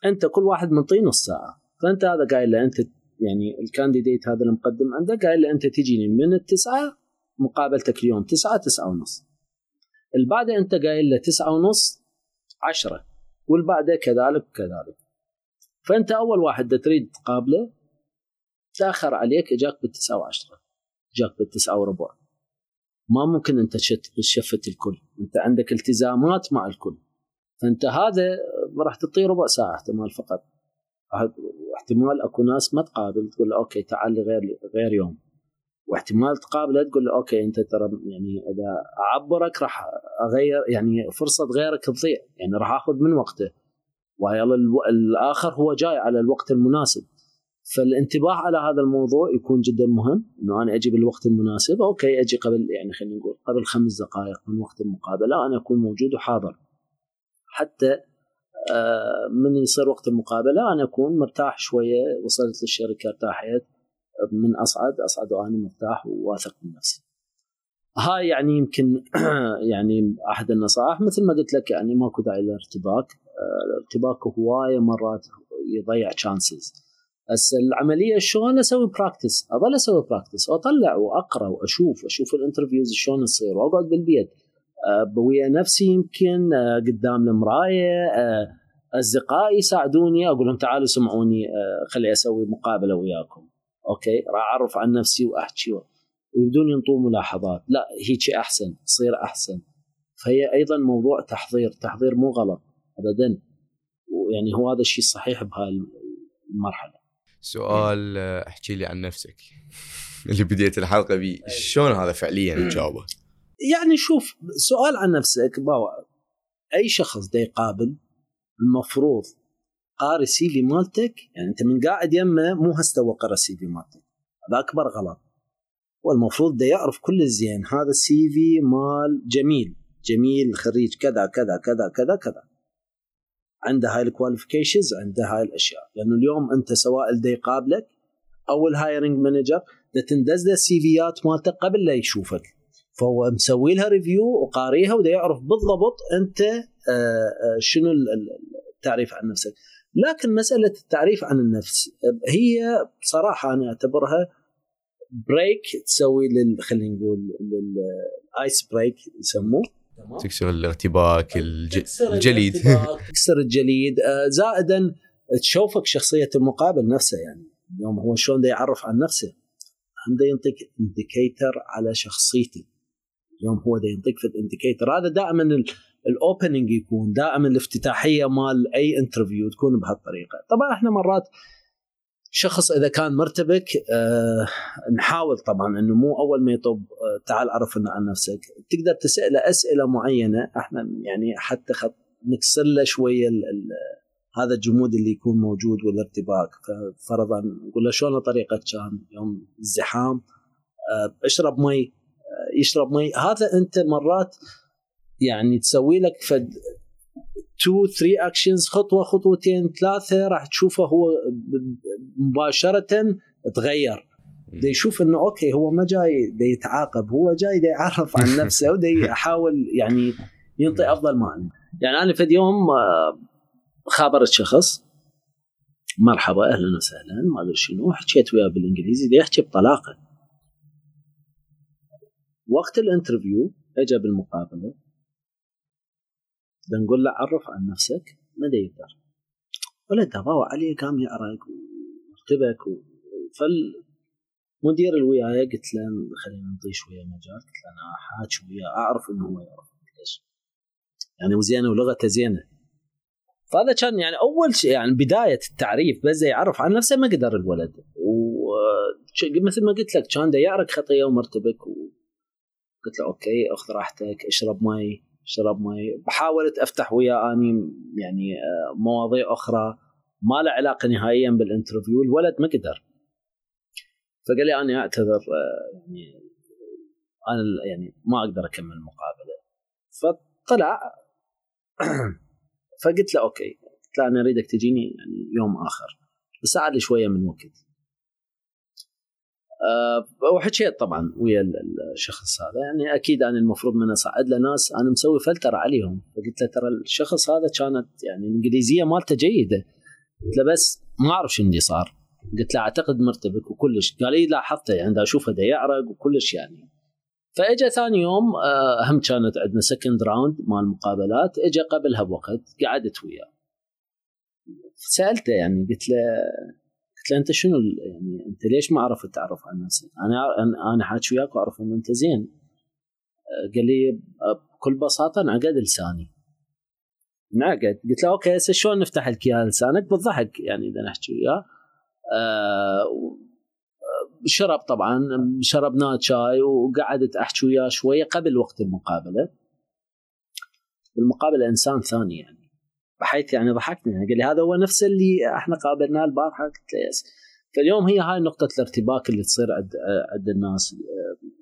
أنت كل واحد منطيه نص ساعة. فأنت هذا قايل له أنت يعني الكانديديت هذا المقدم عندك قال لي أنت تجيني من التسعة مقابلتك اليوم تسعة تسعة ونص. البعد أنت قايل له تسعة ونص عشرة. والبعد كذلك كذلك فأنت أول واحد تريد تقابله تأخر عليك إجاك بالتسعة وعشرة. إجاك بالتسعة وربع. ما ممكن أنت تشفت الكل. أنت عندك التزامات مع الكل. فأنت هذا راح تعطيه ربع ساعة احتمال فقط. واحتمال اكو ناس ما تقابل تقول له أوكي تعال غير غير يوم. واحتمال تقابله تقول له okay انت ترى يعني اذا اعبرك راح اغير يعني فرصة غيرك تضيع يعني راح اخذ من وقته. ويلا الآخر هو جاي على الوقت المناسب. فالانتباه على هذا الموضوع يكون جدا مهم إنه أنا أجي بالوقت المناسب okay أجي قبل يعني خلينا نقول قبل خمس دقائق من وقت المقابلة أنا أكون موجود وحاضر. حتى من يصير وقت المقابلة أنا أكون مرتاح شوية وصلت للشركة ارتاحيت من أصعد أصعد وأنا مرتاح وواثق من نفسي. هاي يعني يمكن يعني أحد النصائح. مثل ما قلت لك يعني ماكو داعي للارتباك. آه، الارتباك هواية مرات يضيع chances بس العملية شلون أسوي practice أظل أسوي practice واطلع وأقرأ وأشوف أشوف ال interviews شلون تصير واقعد بالبيت. ويا نفسي يمكن آه، قدام المراية آه، أصدقائي يساعدوني أقول لهم تعالوا سمعوني آه، خلي أسوي مقابلة وياكم. أوكي؟ راح أعرف عن نفسي وأحكي وبدون ينطوا ملاحظات. لا هيك أحسن تصير أحسن. فهي أيضا موضوع تحضير تحضير مو غلط ابدا. ويعني هو هذا الشيء الصحيح بهاي المرحله سؤال احكي لي عن نفسك. اللي بديت الحلقة بيه. شلون هذا فعليا؟ تجاوبه يعني شوف سؤال عن نفسك باوع. أي شخص دا يقابل المفروض قاري ال CV مالتك؟ يعني أنت من قاعد يمه مو هو قرأ ال CV مالتك. هذا أكبر غلط. هو المفروض دا يعرف كل الزين. هذا ال CV مال جميل. جميل خريج كذا كذا كذا كذا كذا. عنده هاي ال qualifications عنده هاي الأشياء. لأنه اليوم أنت سواء اللي يقابلك أو ال hiring manager دا تندز له ال CV ات مالته قبل لا يشوفك. فهو مسوي لها review وقاريها وده يعرف بالضبط أنت آه، آه، شنو التعريف عن نفسك. لكن مسألة التعريف عن النفس هي بصراحة أنا أعتبرها break تسوي لل خلينا نقول لل ice break يسموه. تكسر الارتباك الجليد. تكسر الجليد آه، زائدا تشوفك شخصية المقابل نفسه يعني. اليوم هو شلون يعرف عن نفسه. عنده ينطيك indicator على شخصيته اليوم هو ده ينطيك في ال indicator هذا دائما ال opening يكون دائما الافتتاحية مال أي interview تكون بهالطريقة. طبعا إحنا مرات شخص إذا كان مرتبك آه نحاول طبعا إنه مو أول ما يطب آه تعال عرفنا عن نفسك. تقدر تساله أسئلة معينة إحنا يعني حتى خط نكسر له شوية ال ال هذا الجمود اللي يكون موجود والارتباك. ففرضا نقول له شلون طريقه كان يوم الزحام آه اشرب مي. يشرب مي. هذا أنت مرات يعني تسوي لك فد 2 3 actions خطوة خطوتين ثلاثة راح تشوفه هو مباشرة تغير. دا يشوف إنه okay هو ما جاي دا يتعاقب هو جاي دا يعرف عن نفسه ودا يحاول يعني ينطي أفضل ما عنده. يعني أنا في يوم خابرت شخص مرحبا أهلا وسهلا ما أدري شنو حكيت وياه بالإنجليزي دا يحكي بطلاقه وقت الانترفيو اجى بالمقابلة. نقول له عرف عن نفسك ما يقدر. ولا باوع عليه قام يعرق وارتبك فالمدير اللي وياي قلت له خلينا نعطيه شوية مجال قلت له أنا حاكي وياه أعرف إنه هو يعرف ليش. يعني وزينة ولغته زينة. فهذا كان يعني أول شيء يعني بداية التعريف بس يعرف عن نفسه ما قدر الولد. ومثل ما قلت لك كان يعرق خطيه ومرتبك وقلت له okay أخذ راحتك اشرب مي شرب مي. حاولت أفتح وياه أني يعني مواضيع أخرى ما له علاقة نهائيا بال interview الولد ما قدر. فقال لي أنا أعتذر يعني أنا يعني ما أقدر أكمل المقابله فطلع. فقلت له okay قلت له أنا أريدك تجيني يعني يوم آخر بس عاد لي شوية من وقت. وحكيت طبعا ويا الشخص هذا. يعني أكيد أنا المفروض من اصعد له ناس. أنا مسوي فلتر عليهم. فقلت له ترى الشخص هذا كانت يعني الإنجليزية مالته جيدة. قلت له بس ما أعرف شو اللي صار. قلت له أعتقد مرتبك وكلش. قال لي لاحظته. يعني دا أشوفه دا يعرق وكلش يعني. فاجى ثاني يوم اهم كانت عندنا second round مال المقابلات اجى قبلها بوقت قعدت وياه. سألته يعني قلت له قلت له أنت شنو يعني أنت ليش ما عرفت تعرف عن نفسك؟ أنا أنا حاكي وياك واعرف ان أنت زين. قال لي بكل بساطة انعقد لساني. انعقد قلت له okay هسه شلون نفتح لك اياه لسانك؟ بالضحك يعني إذا نحكي وياه. آه شرب طبعا شربنا شاي وقعدت أحكي وياه شوية قبل وقت المقابلة. المقابله إنسان ثاني يعني. بحيث يعني ضحكنا. يعني قال لي هذا هو نفس اللي إحنا قابلناه البارحة. قلت له يس. فاليوم هي هاي نقطة الارتباك اللي تصير عند عند الناس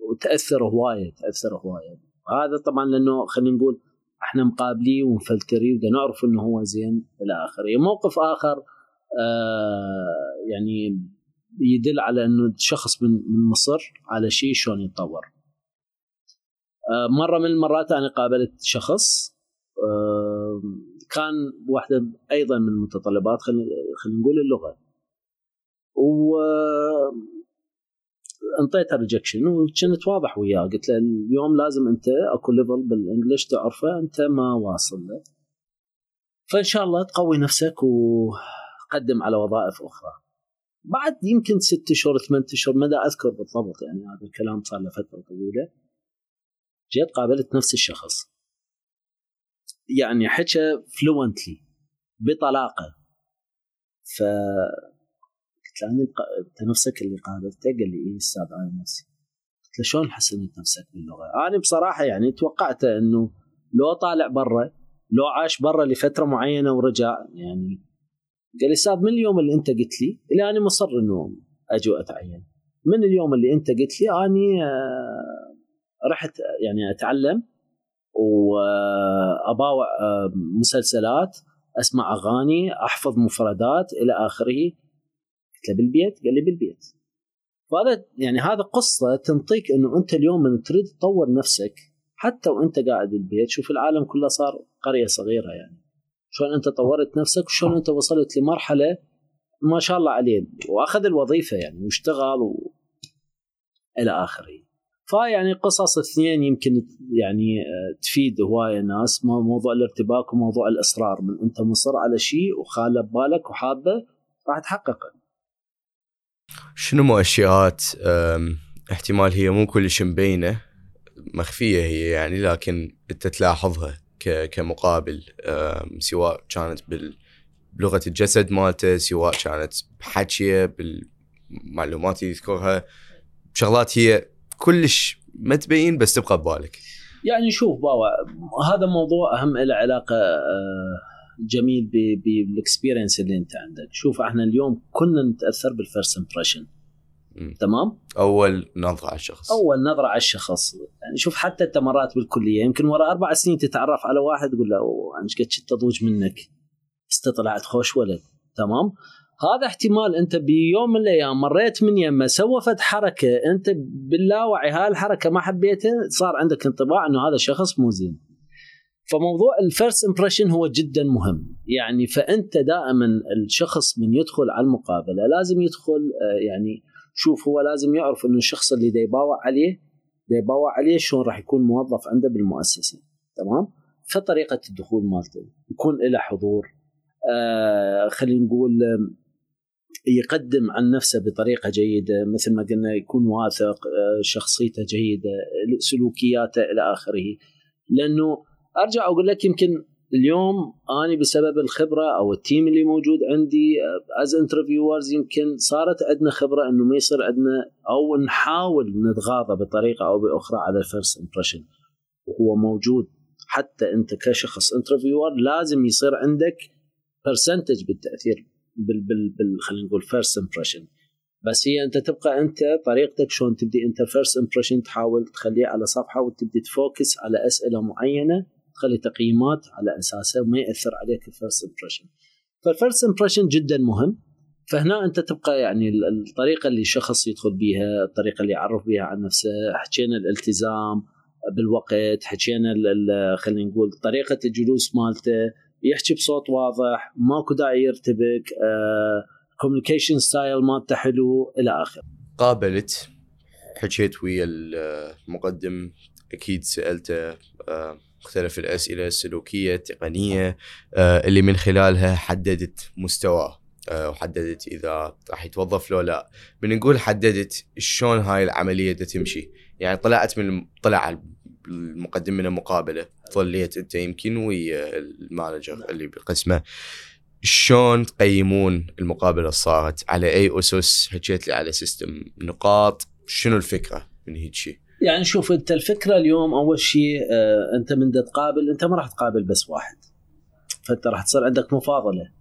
وتأثر هواية تأثر هواية. هذا طبعا لأنه خلينا نقول إحنا مقابليه ومفلتريه ودا نعرف إنه هو زين إلى آخره. موقف آخر آه يعني يدل على إنه شخص من من مصر على شيء شلون يتطور. آه مرة من المرات أنا قابلت شخص آه كان واحدة أيضا من المتطلبات خلينا نقول اللغة. و انطيتها rejection وكنت واضح وياه. قلت له اليوم لازم أنت أكو level بال English تعرفه أنت ما واصل له. فإن شاء الله تقوي نفسك وقدم على وظائف أخرى. بعد يمكن ست اشهر ثمان اشهر مدى أذكر بالضبط يعني هذا الكلام صار له فترة طويلة. جيت قابلت نفس الشخص. يعني حكى فلوينتلي بطلاقة. ف قلت له انت نفسك اللي قابلته قال لي اي أستاذ أنا نفسي. قلت له شلون حسنت نفسك باللغة؟ أنا بصراحة يعني توقعت إنه لو طالع برا لو عاش برا لفترة معينة ورجع يعني قال لي أستاذ من اليوم اللي أنت قلت لي؟ إلى أنا مصر إنه أجي وأتعين. من اليوم اللي أنت قلت لي أني رحت يعني أتعلم واباوع مسلسلات أسمع أغاني أحفظ مفردات إلى آخره. قلت له بالبيت؟ قال لي بالبيت. فهذا يعني هذا قصة تنطيك إنه أنت اليوم من تريد تطور نفسك حتى وأنت قاعد بالبيت. شوف العالم كله صار قرية صغيرة يعني. شلون أنت طورت نفسك وشلون أنت وصلت لمرحلة ما شاء الله عليه وأخذ الوظيفة يعني واشتغل و... إلى آخره. فيعني قصص اثنين يمكن يعني تفيد هواية ناس موضوع الارتباك وموضوع الإصرار. من أنت مصر على شيء وخاله ببالك وحابه راح تحققه. شنو مؤشرات احتمال هي؟ مو كلش مبينة. مخفية هي يعني لكن أنت تلاحظها كمقابل سواء كانت بلغة الجسد مالته سواء كانت بحكيه بالمعلومات اللي يذكرها. شغلات هي كلش ما تبين بس تبقى ببالك. يعني شوف باوا هذا موضوع أهم له علاقة آه، جميل بال experience اللي أنت عندك. شوف إحنا اليوم كنا نتأثر بال first impression تمام؟ أول نظرة على الشخص. أول نظرة على الشخص. يعني شوف حتى أنت مرات بالكلية يمكن ورا أربع سنين تتعرف على واحد تقول له أنا إيش قد منك. بس طلعت خوش ولد. تمام؟ هذا احتمال أنت بيوم من الأيام مريت من يمه سوى فد حركة أنت باللاوعي هاي الحركه ما حبيتها صار عندك انطباع إنه هذا شخص مو زين. فموضوع ال first impression هو جدا مهم. يعني فأنت دائما الشخص من يدخل على المقابلة لازم يدخل آه، يعني شوف هو لازم يعرف إنه الشخص اللي دا يباوع عليه دا يباوع عليه شلون راح يكون موظف عنده بالمؤسسة. تمام؟ فطريقة الدخول مالته يكون له حضور آه خلينا نقول يقدم عن نفسه بطريقة جيدة مثل ما قلنا يكون واثق آه شخصيته جيدة سلوكياته إلى آخره. لأنه أرجع أقول لك يمكن اليوم أنا بسبب الخبرة أو ال team اللي موجود عندي as interviewers يمكن صارت عندنا خبرة إنه ما يصير عندنا أو نحاول نتغاضى بطريقة أو بأخرى على ال first impression وهو موجود. حتى أنت كشخص interviewer لازم يصير عندك percentage بالتأثير. بال بال, بال خلينا نقول first impression بس هي أنت تبقى أنت طريقتك شلون تبدي أنت first impression تحاول تخليه على صفحة وتبدي ت focus على أسئلة معينة تخلي تقييمات على أساسه وما يأثر عليك ال first impression فال first impression جدا مهم. فهنا أنت تبقى يعني الطريقة اللي الشخص يدخل بها الطريقة اللي يعرف بها عن نفسه. حكينا الالتزام بالوقت حكينا خلينا نقول طريقة الجلوس مالته يحكي بصوت واضح ماكو داعي يرتبك communication style مالته حلو إلى آخره. قابلت حكيت ويا المقدم أكيد سألته آه، مختلف الأسئلة السلوكيه التقنيه آه، اللي من خلالها حددت مستواه آه، وحددت إذا راح يتوظف لو لا. بنقول حددت شلون هاي العملية تمشي. يعني طلعت من طلع المقدم من المقابلة. ظليت أنت يمكن ويا ال manager اللي بقسمه. شلون تقيمون المقابلة اللي صارت؟ على أي أسس؟ حكيت لي على system نقاط. شنو الفكرة من هيك شيء يعني شوف أنت الفكرة اليوم أول شيء آه أنت من تقابل أنت ما راح تقابل بس واحد. فأنت راح تصير عندك مفاضلة.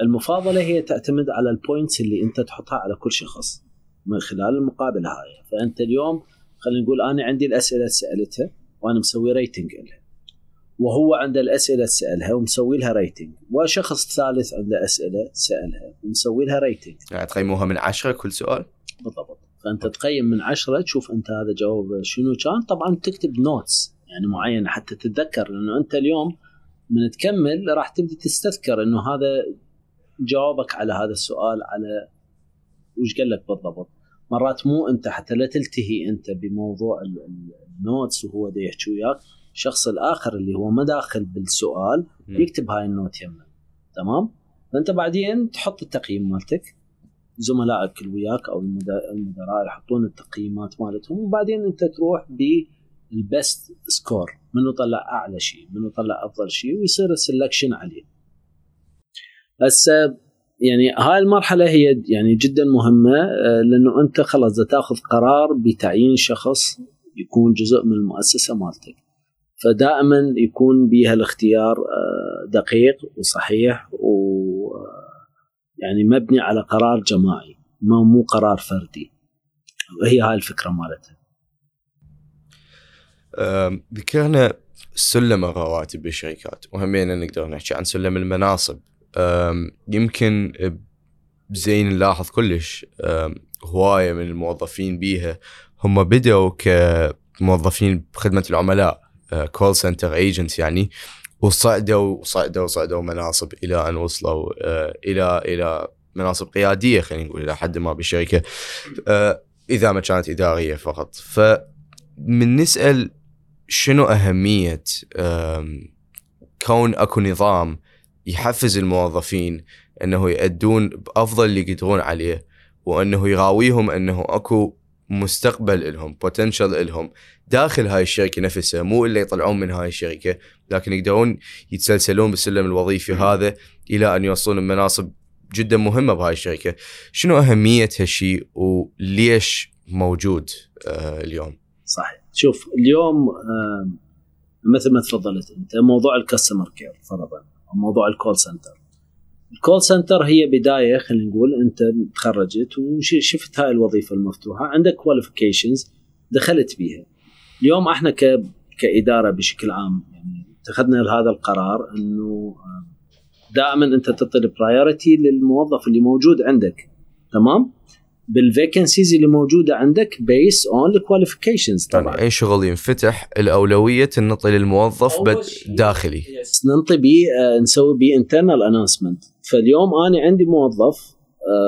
المفاضلة هي تعتمد على ال points اللي أنت تحطها على كل شخص من خلال المقابلة هاي. فأنت اليوم خلينا نقول أنا عندي الأسئلة سألتها. وأنا مسوي rating لها وهو عنده الأسئلة سألها ومسوي لها rating وشخص ثالث عنده اسئله سألها ومسوي لها rating يعني تقيموها من عشرة كل سؤال؟ بالضبط. فأنت تقيم من عشرة تشوف أنت هذا جواب شنو. كان طبعا تكتب notes يعني معينة حتى تتذكر لأنه أنت اليوم من تكمل راح تبدي تستذكر إنه هذا جوابك على هذا السؤال على وش قال لك بالضبط. مرات مو أنت حتى لا تلتهي أنت بموضوع ال notes وهو دا يحكي وياك. الشخص الآخر اللي هو ما داخل بالسؤال يكتب هاي ال note يمه. تمام؟ فأنت بعدين تحط التقييم مالتك. زملائك اللي وياك أو المدراء يحطون التقييمات مالتهم. وبعدين أنت تروح بال best score. منو طلع أعلى شيء منو طلع أفضل شيء ويصير ال selection عليه. هسه يعني هاي المرحلة هي يعني جدا مهمة آه، لأنه أنت خلاص تأخذ قرار بتعيين شخص يكون جزء من المؤسسة مالتك. فدائما يكون بها الاختيار آه، دقيق وصحيح و يعني مبني على قرار جماعي ما مو قرار فردي. وهي هاي الفكرة مالتها. ذكرنا سلم الرواتب بالشركات وهمين نقدر نحكي عن سلم المناصب. يمكن زين نلاحظ كلش هواية من الموظفين بيها هم بدأوا كموظفين بخدمة العملاء call center agents يعني وصعدوا وصعدوا وصعدوا مناصب إلى أن وصلوا آه، إلى إلى مناصب قيادية خلينا نقول إلى حد ما بالشركة آه، إذا ما كانت إدارية فقط. فمن نسأل شنو أهمية كون أكو نظام يحفز الموظفين إنه يأدون بأفضل اللي يقدرون عليه وإنه يراويهم إنه أكو مستقبل لهم بوتنشل لهم داخل هاي الشركة نفسها مو إلا يطلعون من هاي الشركة لكن يقدرون يتسلسلون بالسلم الوظيفي هذا إلى أن يوصلون لمناصب جدا مهمة بهاي الشركة. شنو أهمية هالشيء وليش موجود آه اليوم؟ صحيح. شوف اليوم آه مثل ما تفضلت أنت موضوع ال customer care فرضا موضوع ال call center ال call center هي بداية خلينا نقول أنت تخرجت وشفت هاي الوظيفة المفتوحة عندك qualifications دخلت بيها. اليوم إحنا ك كإدارة بشكل عام يعني اتخذنا هذا القرار إنه آه، دائما أنت تعطي ال priority للموظف اللي موجود عندك. تمام؟ بال vacancies اللي موجودة عندك based on ال qualifications طبعا يعني أي شغل ينفتح؟ الأولوية تنطي للموظف بد داخلي. ننطي بيه آه نسوي بيه internal announcement فاليوم أنا عندي موظف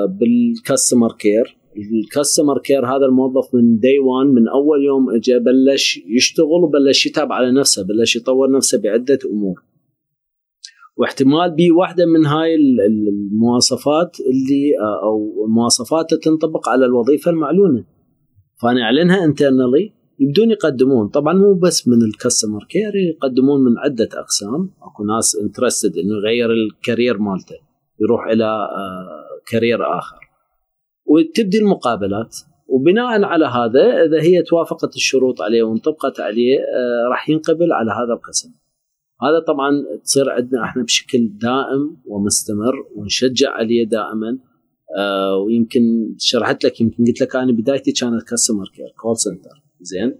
بال customer care ال customer care هذا الموظف من day 1 من أول يوم اجى بلش يشتغل وبلش يتعب على نفسه بلش يطور نفسه بعدة أمور. واحتمال بي واحدة من هاي المواصفات اللي آه، أو مواصفات تنطبق على الوظيفة المعلونة. فأنا أعلنها internally يبدون يقدمون. طبعا مو بس من ال customer care يقدمون من عدة أقسام. أكو ناس interested إنه يغير ال career مالته. يروح إلى career آه، آخر. وتبدي المقابلات. وبناء على هذا إذا هي توافقت الشروط عليه وانطبقت عليه آه، راح ينقبل على هذا القسم. هذا طبعا تصير عندنا إحنا بشكل دائم ومستمر ونشجع عليه دائما. آه ويمكن شرحت لك يمكن قلت لك أنا بدايتي كانت customer care call center زين؟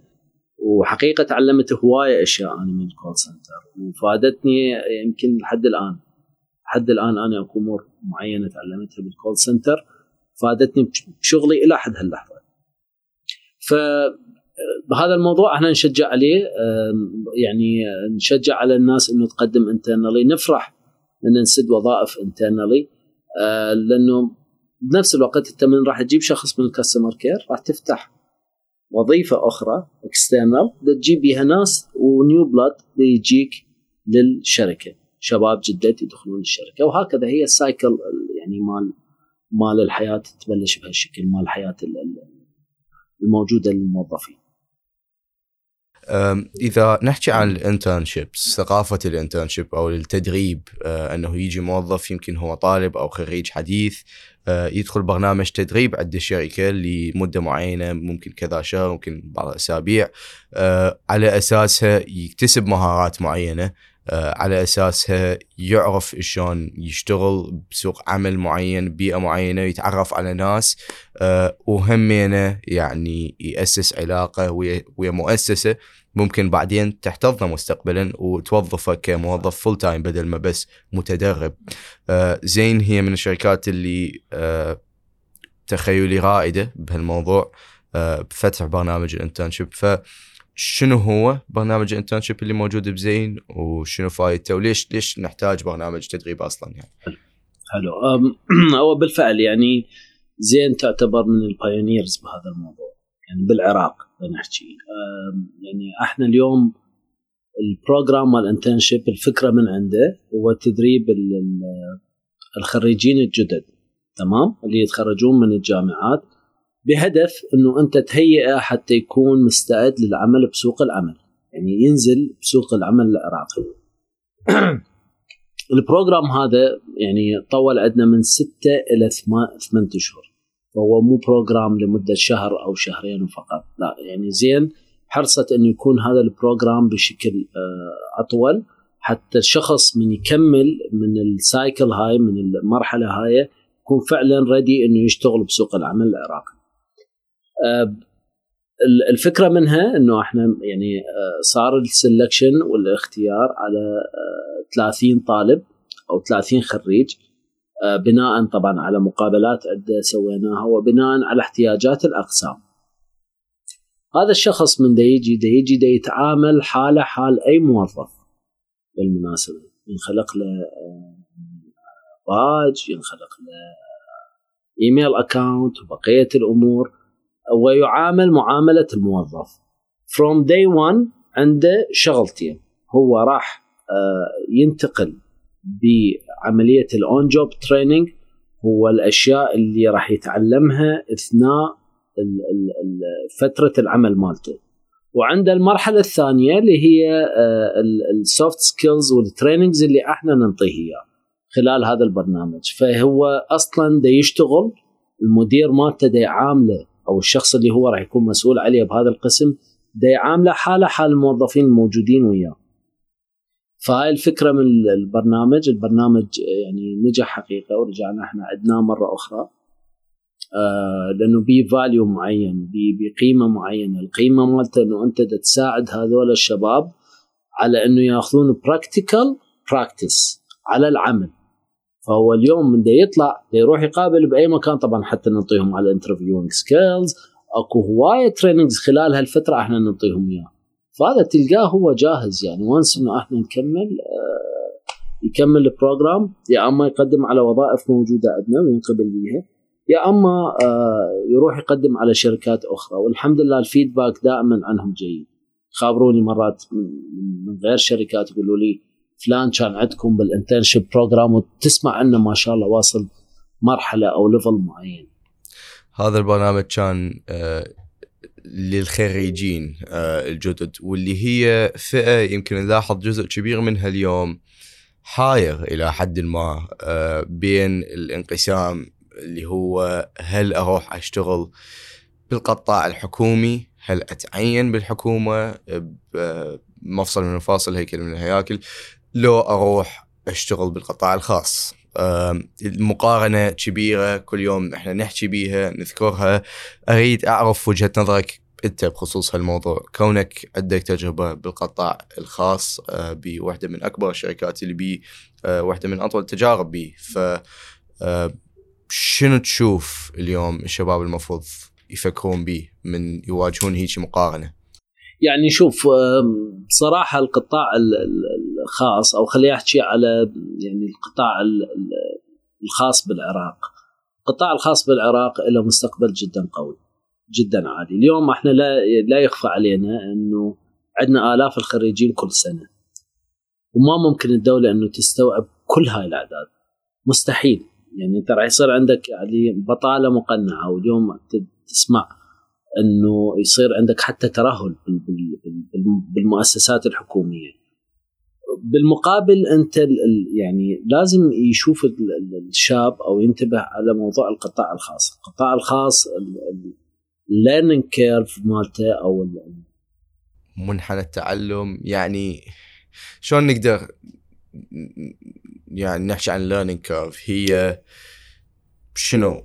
وحقيقة تعلمت هواية أشياء أنا من ال call center وفادتني يمكن لحد الآن. لحد الآن أنا أكو أمور معينة تعلمتها بال call center فادتني بشغلي إلى حد هاللحظه ف بهذا الموضوع إحنا نشجع عليه يعني نشجع على الناس انه تقدم internally نفرح ان نسد وظائف internally آه، لأنه بنفس الوقت انت من راح تجيب شخص من ال customer care راح تفتح وظيفة أخرى external تجيب بها ناس و new blood يجيك للشركة. شباب جدد يدخلون الشركة. وهكذا هي ال cycle يعني مال مال الحياة تبلش بهالشكل مال الحياة الموجودة للموظفين. إذا نحكي عن ال internships ثقافة ال internship أو التدريب أه، أنه يجي موظف يمكن هو طالب أو خريج حديث أه، يدخل برنامج تدريب عند الشركة لمدة معينة ممكن كذا شهر ممكن بعض الأسابيع أه، على أساسها يكتسب مهارات معينة. على اساسها يعرف شلون يشتغل بسوق عمل معين بيئة معينة يتعرف على ناس وهمينه يعني يأسس علاقة ويا مؤسسة ممكن بعدين تحتضنه مستقبلا وتوظفه كموظف full time بدل ما بس متدرب. آه زين هي من الشركات اللي آه تعتبر رائدة بهالموضوع آه بفتح برنامج ال internship فشنو هو برنامج ال internship اللي موجود بزين وشنو فايدته وليش ليش نحتاج برنامج تدريب أصلا يعني؟ حلو. هو بالفعل يعني زين تعتبر من ال pioneers بهذا الموضوع يعني بالعراق نحكي. يعني إحنا اليوم ال program مال internship الفكرة من عنده هو تدريب الخريجين الجدد تمام؟ اللي يتخرجون من الجامعات بهدف إنه أنت تهيئه حتى يكون مستعد للعمل بسوق العمل. يعني ينزل بسوق العمل العراقي ال program هذا يعني طول عندنا من ستة إلى ثمان أشهر فهو مو program لمدة شهر أو شهرين فقط. لا يعني زين حرصت إنه يكون هذا ال program بشكل آه، أطول. حتى الشخص من يكمل من ال cycle هاي من المرحلة هاي يكون فعلا ready إنه يشتغل بسوق العمل العراقي. آه، الفكرة منها إنه إحنا يعني آه، صار ال selection والاختيار على 30 طالب أو 30 خريج آه، بناء طبعا على مقابلات عده سويناها وبناء على احتياجات الأقسام. هذا الشخص من دا يجي دا يجي دا يتعامل حاله حال أي موظف بالمناسبة ينخلق له آه، باج ينخلق له email account وبقية الأمور ويعامل معاملة الموظف. from day 1 عنده شغلتين. هو راح آه، ينتقل بعملية ال on job training هو الأشياء اللي راح يتعلمها أثناء فترة العمل مالته. وعنده المرحلة الثانية اللي هي ال soft skills وال trainings اللي إحنا ننطيه إياه خلال هذا البرنامج. فهو أصلا دا يشتغل المدير مالته دا يعامله أو الشخص اللي هو راح يكون مسؤول عليه بهذا القسم دا يعامله حاله حال الموظفين الموجودين وياه. فهاي الفكرة من البرنامج. البرنامج يعني نجح حقيقة ورجعنا إحنا عدناه مرة أخرى. آه لأنه بي value معين بي بقيمه معينة. القيمة مالته إنه أنت تساعد هذول الشباب على إنه ياخذون practical practice على العمل. فهو اليوم من دا يطلع يروح يقابل بأي مكان. طبعا حتى نعطيهم على interviewing skills أكو هواية trainings خلال هالفترة إحنا نعطيهم اياه فهذا تلقاه هو جاهز يعني. وonce إنه إحنا نكمل آه يكمل ال program يا أما يقدم على وظائف موجودة عندنا وينقبل بيها يا أما آه يروح يقدم على شركات أخرى. والحمد لله ال feedback دائما عنهم جيد. خابروني مرات من غير شركات يقولوا لي فلان كان عندكم بال internship program وتسمع عنه ما شاء الله واصل مرحلة أو level معين. هذا البرنامج كان آه للخريجين آه الجدد واللي هي فئة يمكن نلاحظ جزء كبير منها اليوم حاير إلى حد ما آه بين الانقسام اللي هو هل أروح أشتغل بالقطاع الحكومي؟ هل أتعين بالحكومة؟ بمفصل من مفاصل هيكل من الهياكل. لو أروح أشتغل بالقطاع الخاص. المقارنه كبيرة كل يوم إحنا نحكي بيها نذكرها. أريد أعرف وجهة نظرك أنت بخصوص هالموضوع. كونك عندك تجربة بالقطاع الخاص بوحدة من أكبر الشركات اللي بي واحدة من أطول التجارب بي. ف شنو تشوف اليوم الشباب المفروض يفكرون به من يواجهون هيك مقارنة؟ يعني شوف بصراحه القطاع الخاص أو خليني احكي على يعني القطاع الخاص بالعراق. القطاع الخاص بالعراق له مستقبل جدا قوي جدا عالي، اليوم إحنا لا لا يخفى علينا إنه عندنا آلاف الخريجين كل سنة. وما ممكن الدولة إنه تستوعب كل هاي الأعداد. مستحيل يعني انت راح يصير عندك يعني بطالة مقنعة واليوم تسمع إنه يصير عندك حتى ترهل بالمؤسسات الحكومية بالمقابل أنت يعني لازم يشوف الشاب أو ينتبه على موضوع القطاع الخاص. القطاع الخاص ال learning curve مالته أو منحنى التعلم. يعني شلون نقدر يعني نحكي عن learning curve هي شنو؟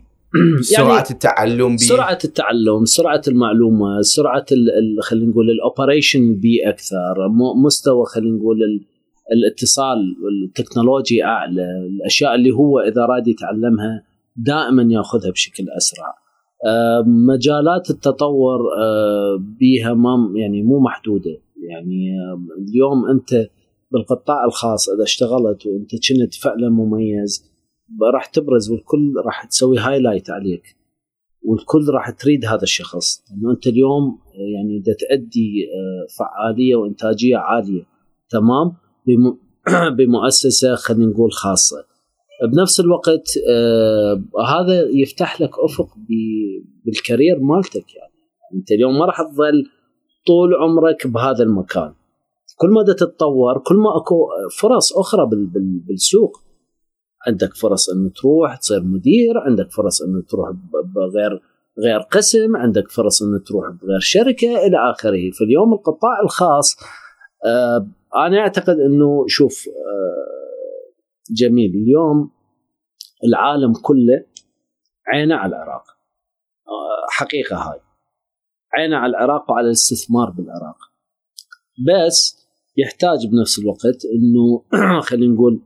سرعة يعني التعلم بي سرعة التعلم سرعة المعلومه سرعة خلينا نقول ال operation بي أكثر مستوى خلينا نقول الاتصال والتكنولوجيا اعلى الأشياء اللي هو إذا راد يتعلمها دائما يأخذها بشكل أسرع. مجالات التطور بيها ما يعني مو محدودة. يعني اليوم أنت بالقطاع الخاص إذا اشتغلت وأنت كنت فعلا مميز راح تبرز والكل راح تسوي هايلايت عليك. والكل راح تريد هذا الشخص. لأنه أنت اليوم يعني دا تأدي فعالية وإنتاجية عالية تمام؟ بمؤسسة خلينا نقول خاصة. بنفس الوقت آه هذا يفتح لك أفق بالكارير مالتك يعني. أنت اليوم ما راح تظل طول عمرك بهذا المكان. كل ما تتطور كل ما أكو فرص أخرى بالسوق. عندك فرص انه تروح تصير مدير عندك فرص انه تروح بغير غير قسم عندك فرص انه تروح بغير شركة إلى آخره. فاليوم القطاع الخاص آه أنا أعتقد إنه شوف آه جميل. اليوم العالم كله عينه على العراق. آه حقيقة هاي. عينه على العراق وعلى الاستثمار بالعراق. بس يحتاج بنفس الوقت إنه خلينا نقول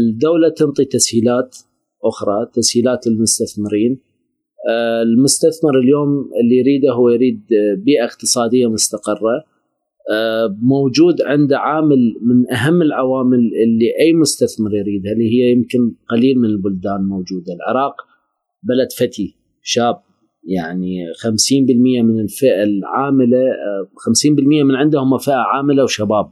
الدولة تنطي تسهيلات أخرى تسهيلات للمستثمرين. المستثمر اليوم اللي يريده هو يريد بيئة اقتصادية مستقرة. موجود عنده عامل من أهم العوامل اللي أي مستثمر يريدها اللي هي يمكن قليل من البلدان موجودة العراق بلد فتي شاب يعني 50% من الفئة العاملة 50% من عندهم فئة عاملة وشباب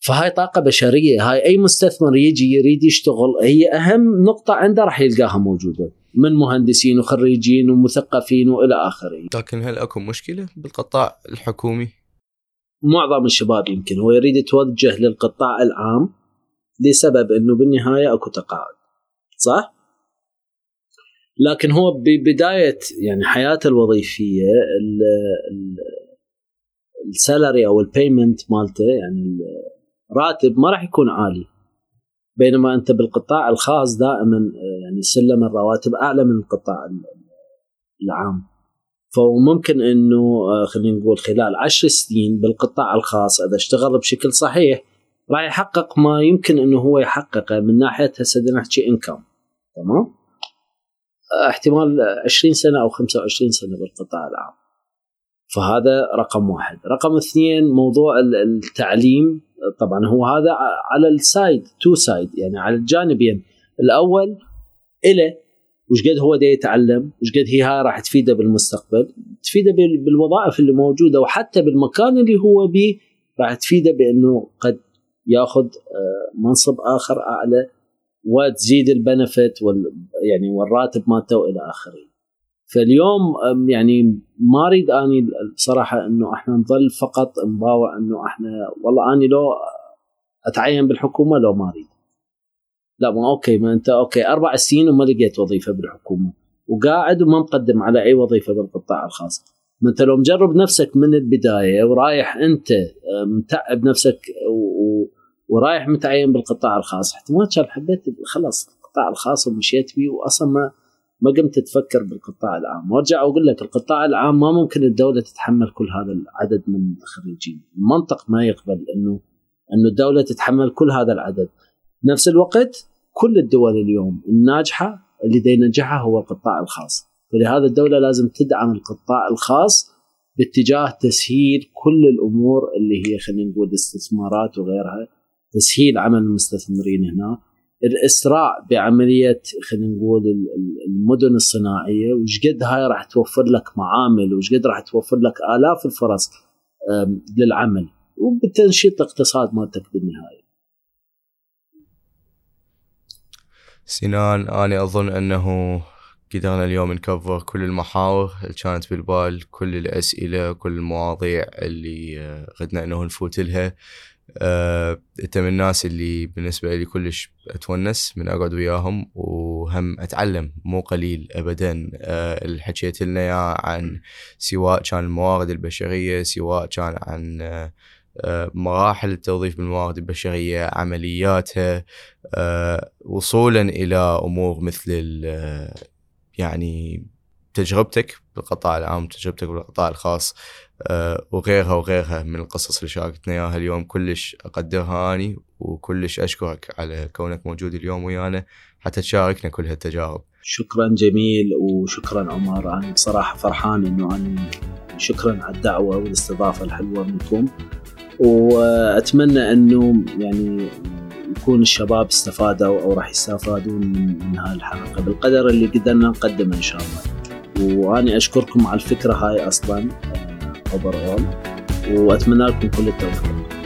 فهاي طاقة بشرية هاي أي مستثمر يجي يريد يشتغل هي أهم نقطة عنده راح يلقاها موجودة من مهندسين وخريجين ومثقفين وإلى آخره. لكن هل أكو مشكلة بالقطاع الحكومي؟ معظم الشباب يمكن هو يريد يتوجه للقطاع العام لسبب إنه بالنهاية أكو تقاعد. صح؟ لكن هو ببدايه يعني حياته الوظيفية ال salary أو ال payment مالته يعني الراتب ما راح يكون عالي بينما أنت بالقطاع الخاص دائما يعني سلم الرواتب أعلى من القطاع العام فممكن إنه خلينا نقول خلال عشر سنين بالقطاع الخاص إذا اشتغل بشكل صحيح راح يحقق ما يمكن إنه هو يحققه من ناحية هسه نحكي انكم تمام؟ احتمال 20 سنة أو 25 سنة بالقطاع العام. فهذا رقم واحد. رقم اثنين موضوع التعليم. طبعا هو هذا على ال side to side يعني على الجانبين. الأول إله وشقد هو دا يتعلم وش قد هي راح تفيده بالمستقبل تفيده بالوظائف اللي موجودة وحتى بالمكان اللي هو به راح تفيده بأنه قد ياخذ آه، منصب آخر أعلى وتزيد ال benefit وال يعني والراتب مالته وإلى آخره. فاليوم يعني ما أريد أني بصراحة أنه إحنا نظل فقط نباوع أنه إحنا والله أني لو أتعين بالحكومة لو ما أريد. لا ما okay ما أنت okay أربع سنين وما لقيت وظيفة بالحكومة وقاعد وما مقدم على أي وظيفة بالقطاع الخاص. ما انت لو مجرب نفسك من البداية ورايح أنت متعب نفسك ورايح متعين بالقطاع الخاص احتمال كان حبيت خلاص القطاع الخاص ومشيت بيه واصلا ما ما قمت تفكر بالقطاع العام. وأرجع واقول لك القطاع العام ما ممكن الدولة تتحمل كل هذا العدد من الخريجين. المنطق ما يقبل انه إنه الدولة تتحمل كل هذا العدد. نفس الوقت كل الدول اليوم الناجحة اللي دي ينجحها هو القطاع الخاص فلهذا الدولة لازم تدعم القطاع الخاص باتجاه تسهيل كل الأمور اللي هي خلينا نقول استثمارات وغيرها تسهيل عمل المستثمرين هنا الاسراع بعملية خلينا نقول المدن الصناعية وش قد هاي راح توفر لك معامل وش قد راح توفر لك آلاف الفرص للعمل وبتنشيط الاقتصاد مالتك بالنهاية. سنان أنا أظن أنه قدرنا اليوم نكفر كل المحاور اللي كانت بالبال كل الأسئلة كل المواضيع اللي آه، غدنا إنه نفوت لها. آه، انت من الناس اللي بالنسبة لي كلش أتونس من أقعد وياهم وهم أتعلم مو قليل ابدا. آه، اللي حكيت لنا عن سواء كان الموارد البشرية سواء كان عن آه، مراحل التوظيف بالموارد البشرية عملياتها وصولا إلى أمور مثل يعني تجربتك بالقطاع العام تجربتك بالقطاع الخاص آه، وغيرها وغيرها من القصص اللي شاركتنا إياها اليوم. كلش أقدرها أني وكلش أشكرك على كونك موجود اليوم ويانا حتى تشاركنا كل هالتجارب. شكرا جميل وشكرا عمر. أنا بصراحة فرحان إنه أنا شكرا على الدعوة والإستضافة الحلوة منكم. وأتمنى أنه يعني يكون الشباب استفادوا أو راح يستفادون من, من الحلقة بالقدر اللي قدرنا نقدمه إن شاء الله. واني أشكركم على الفكرة هاي أصلا أوفر اول وأتمنى لكم كل التوفيق.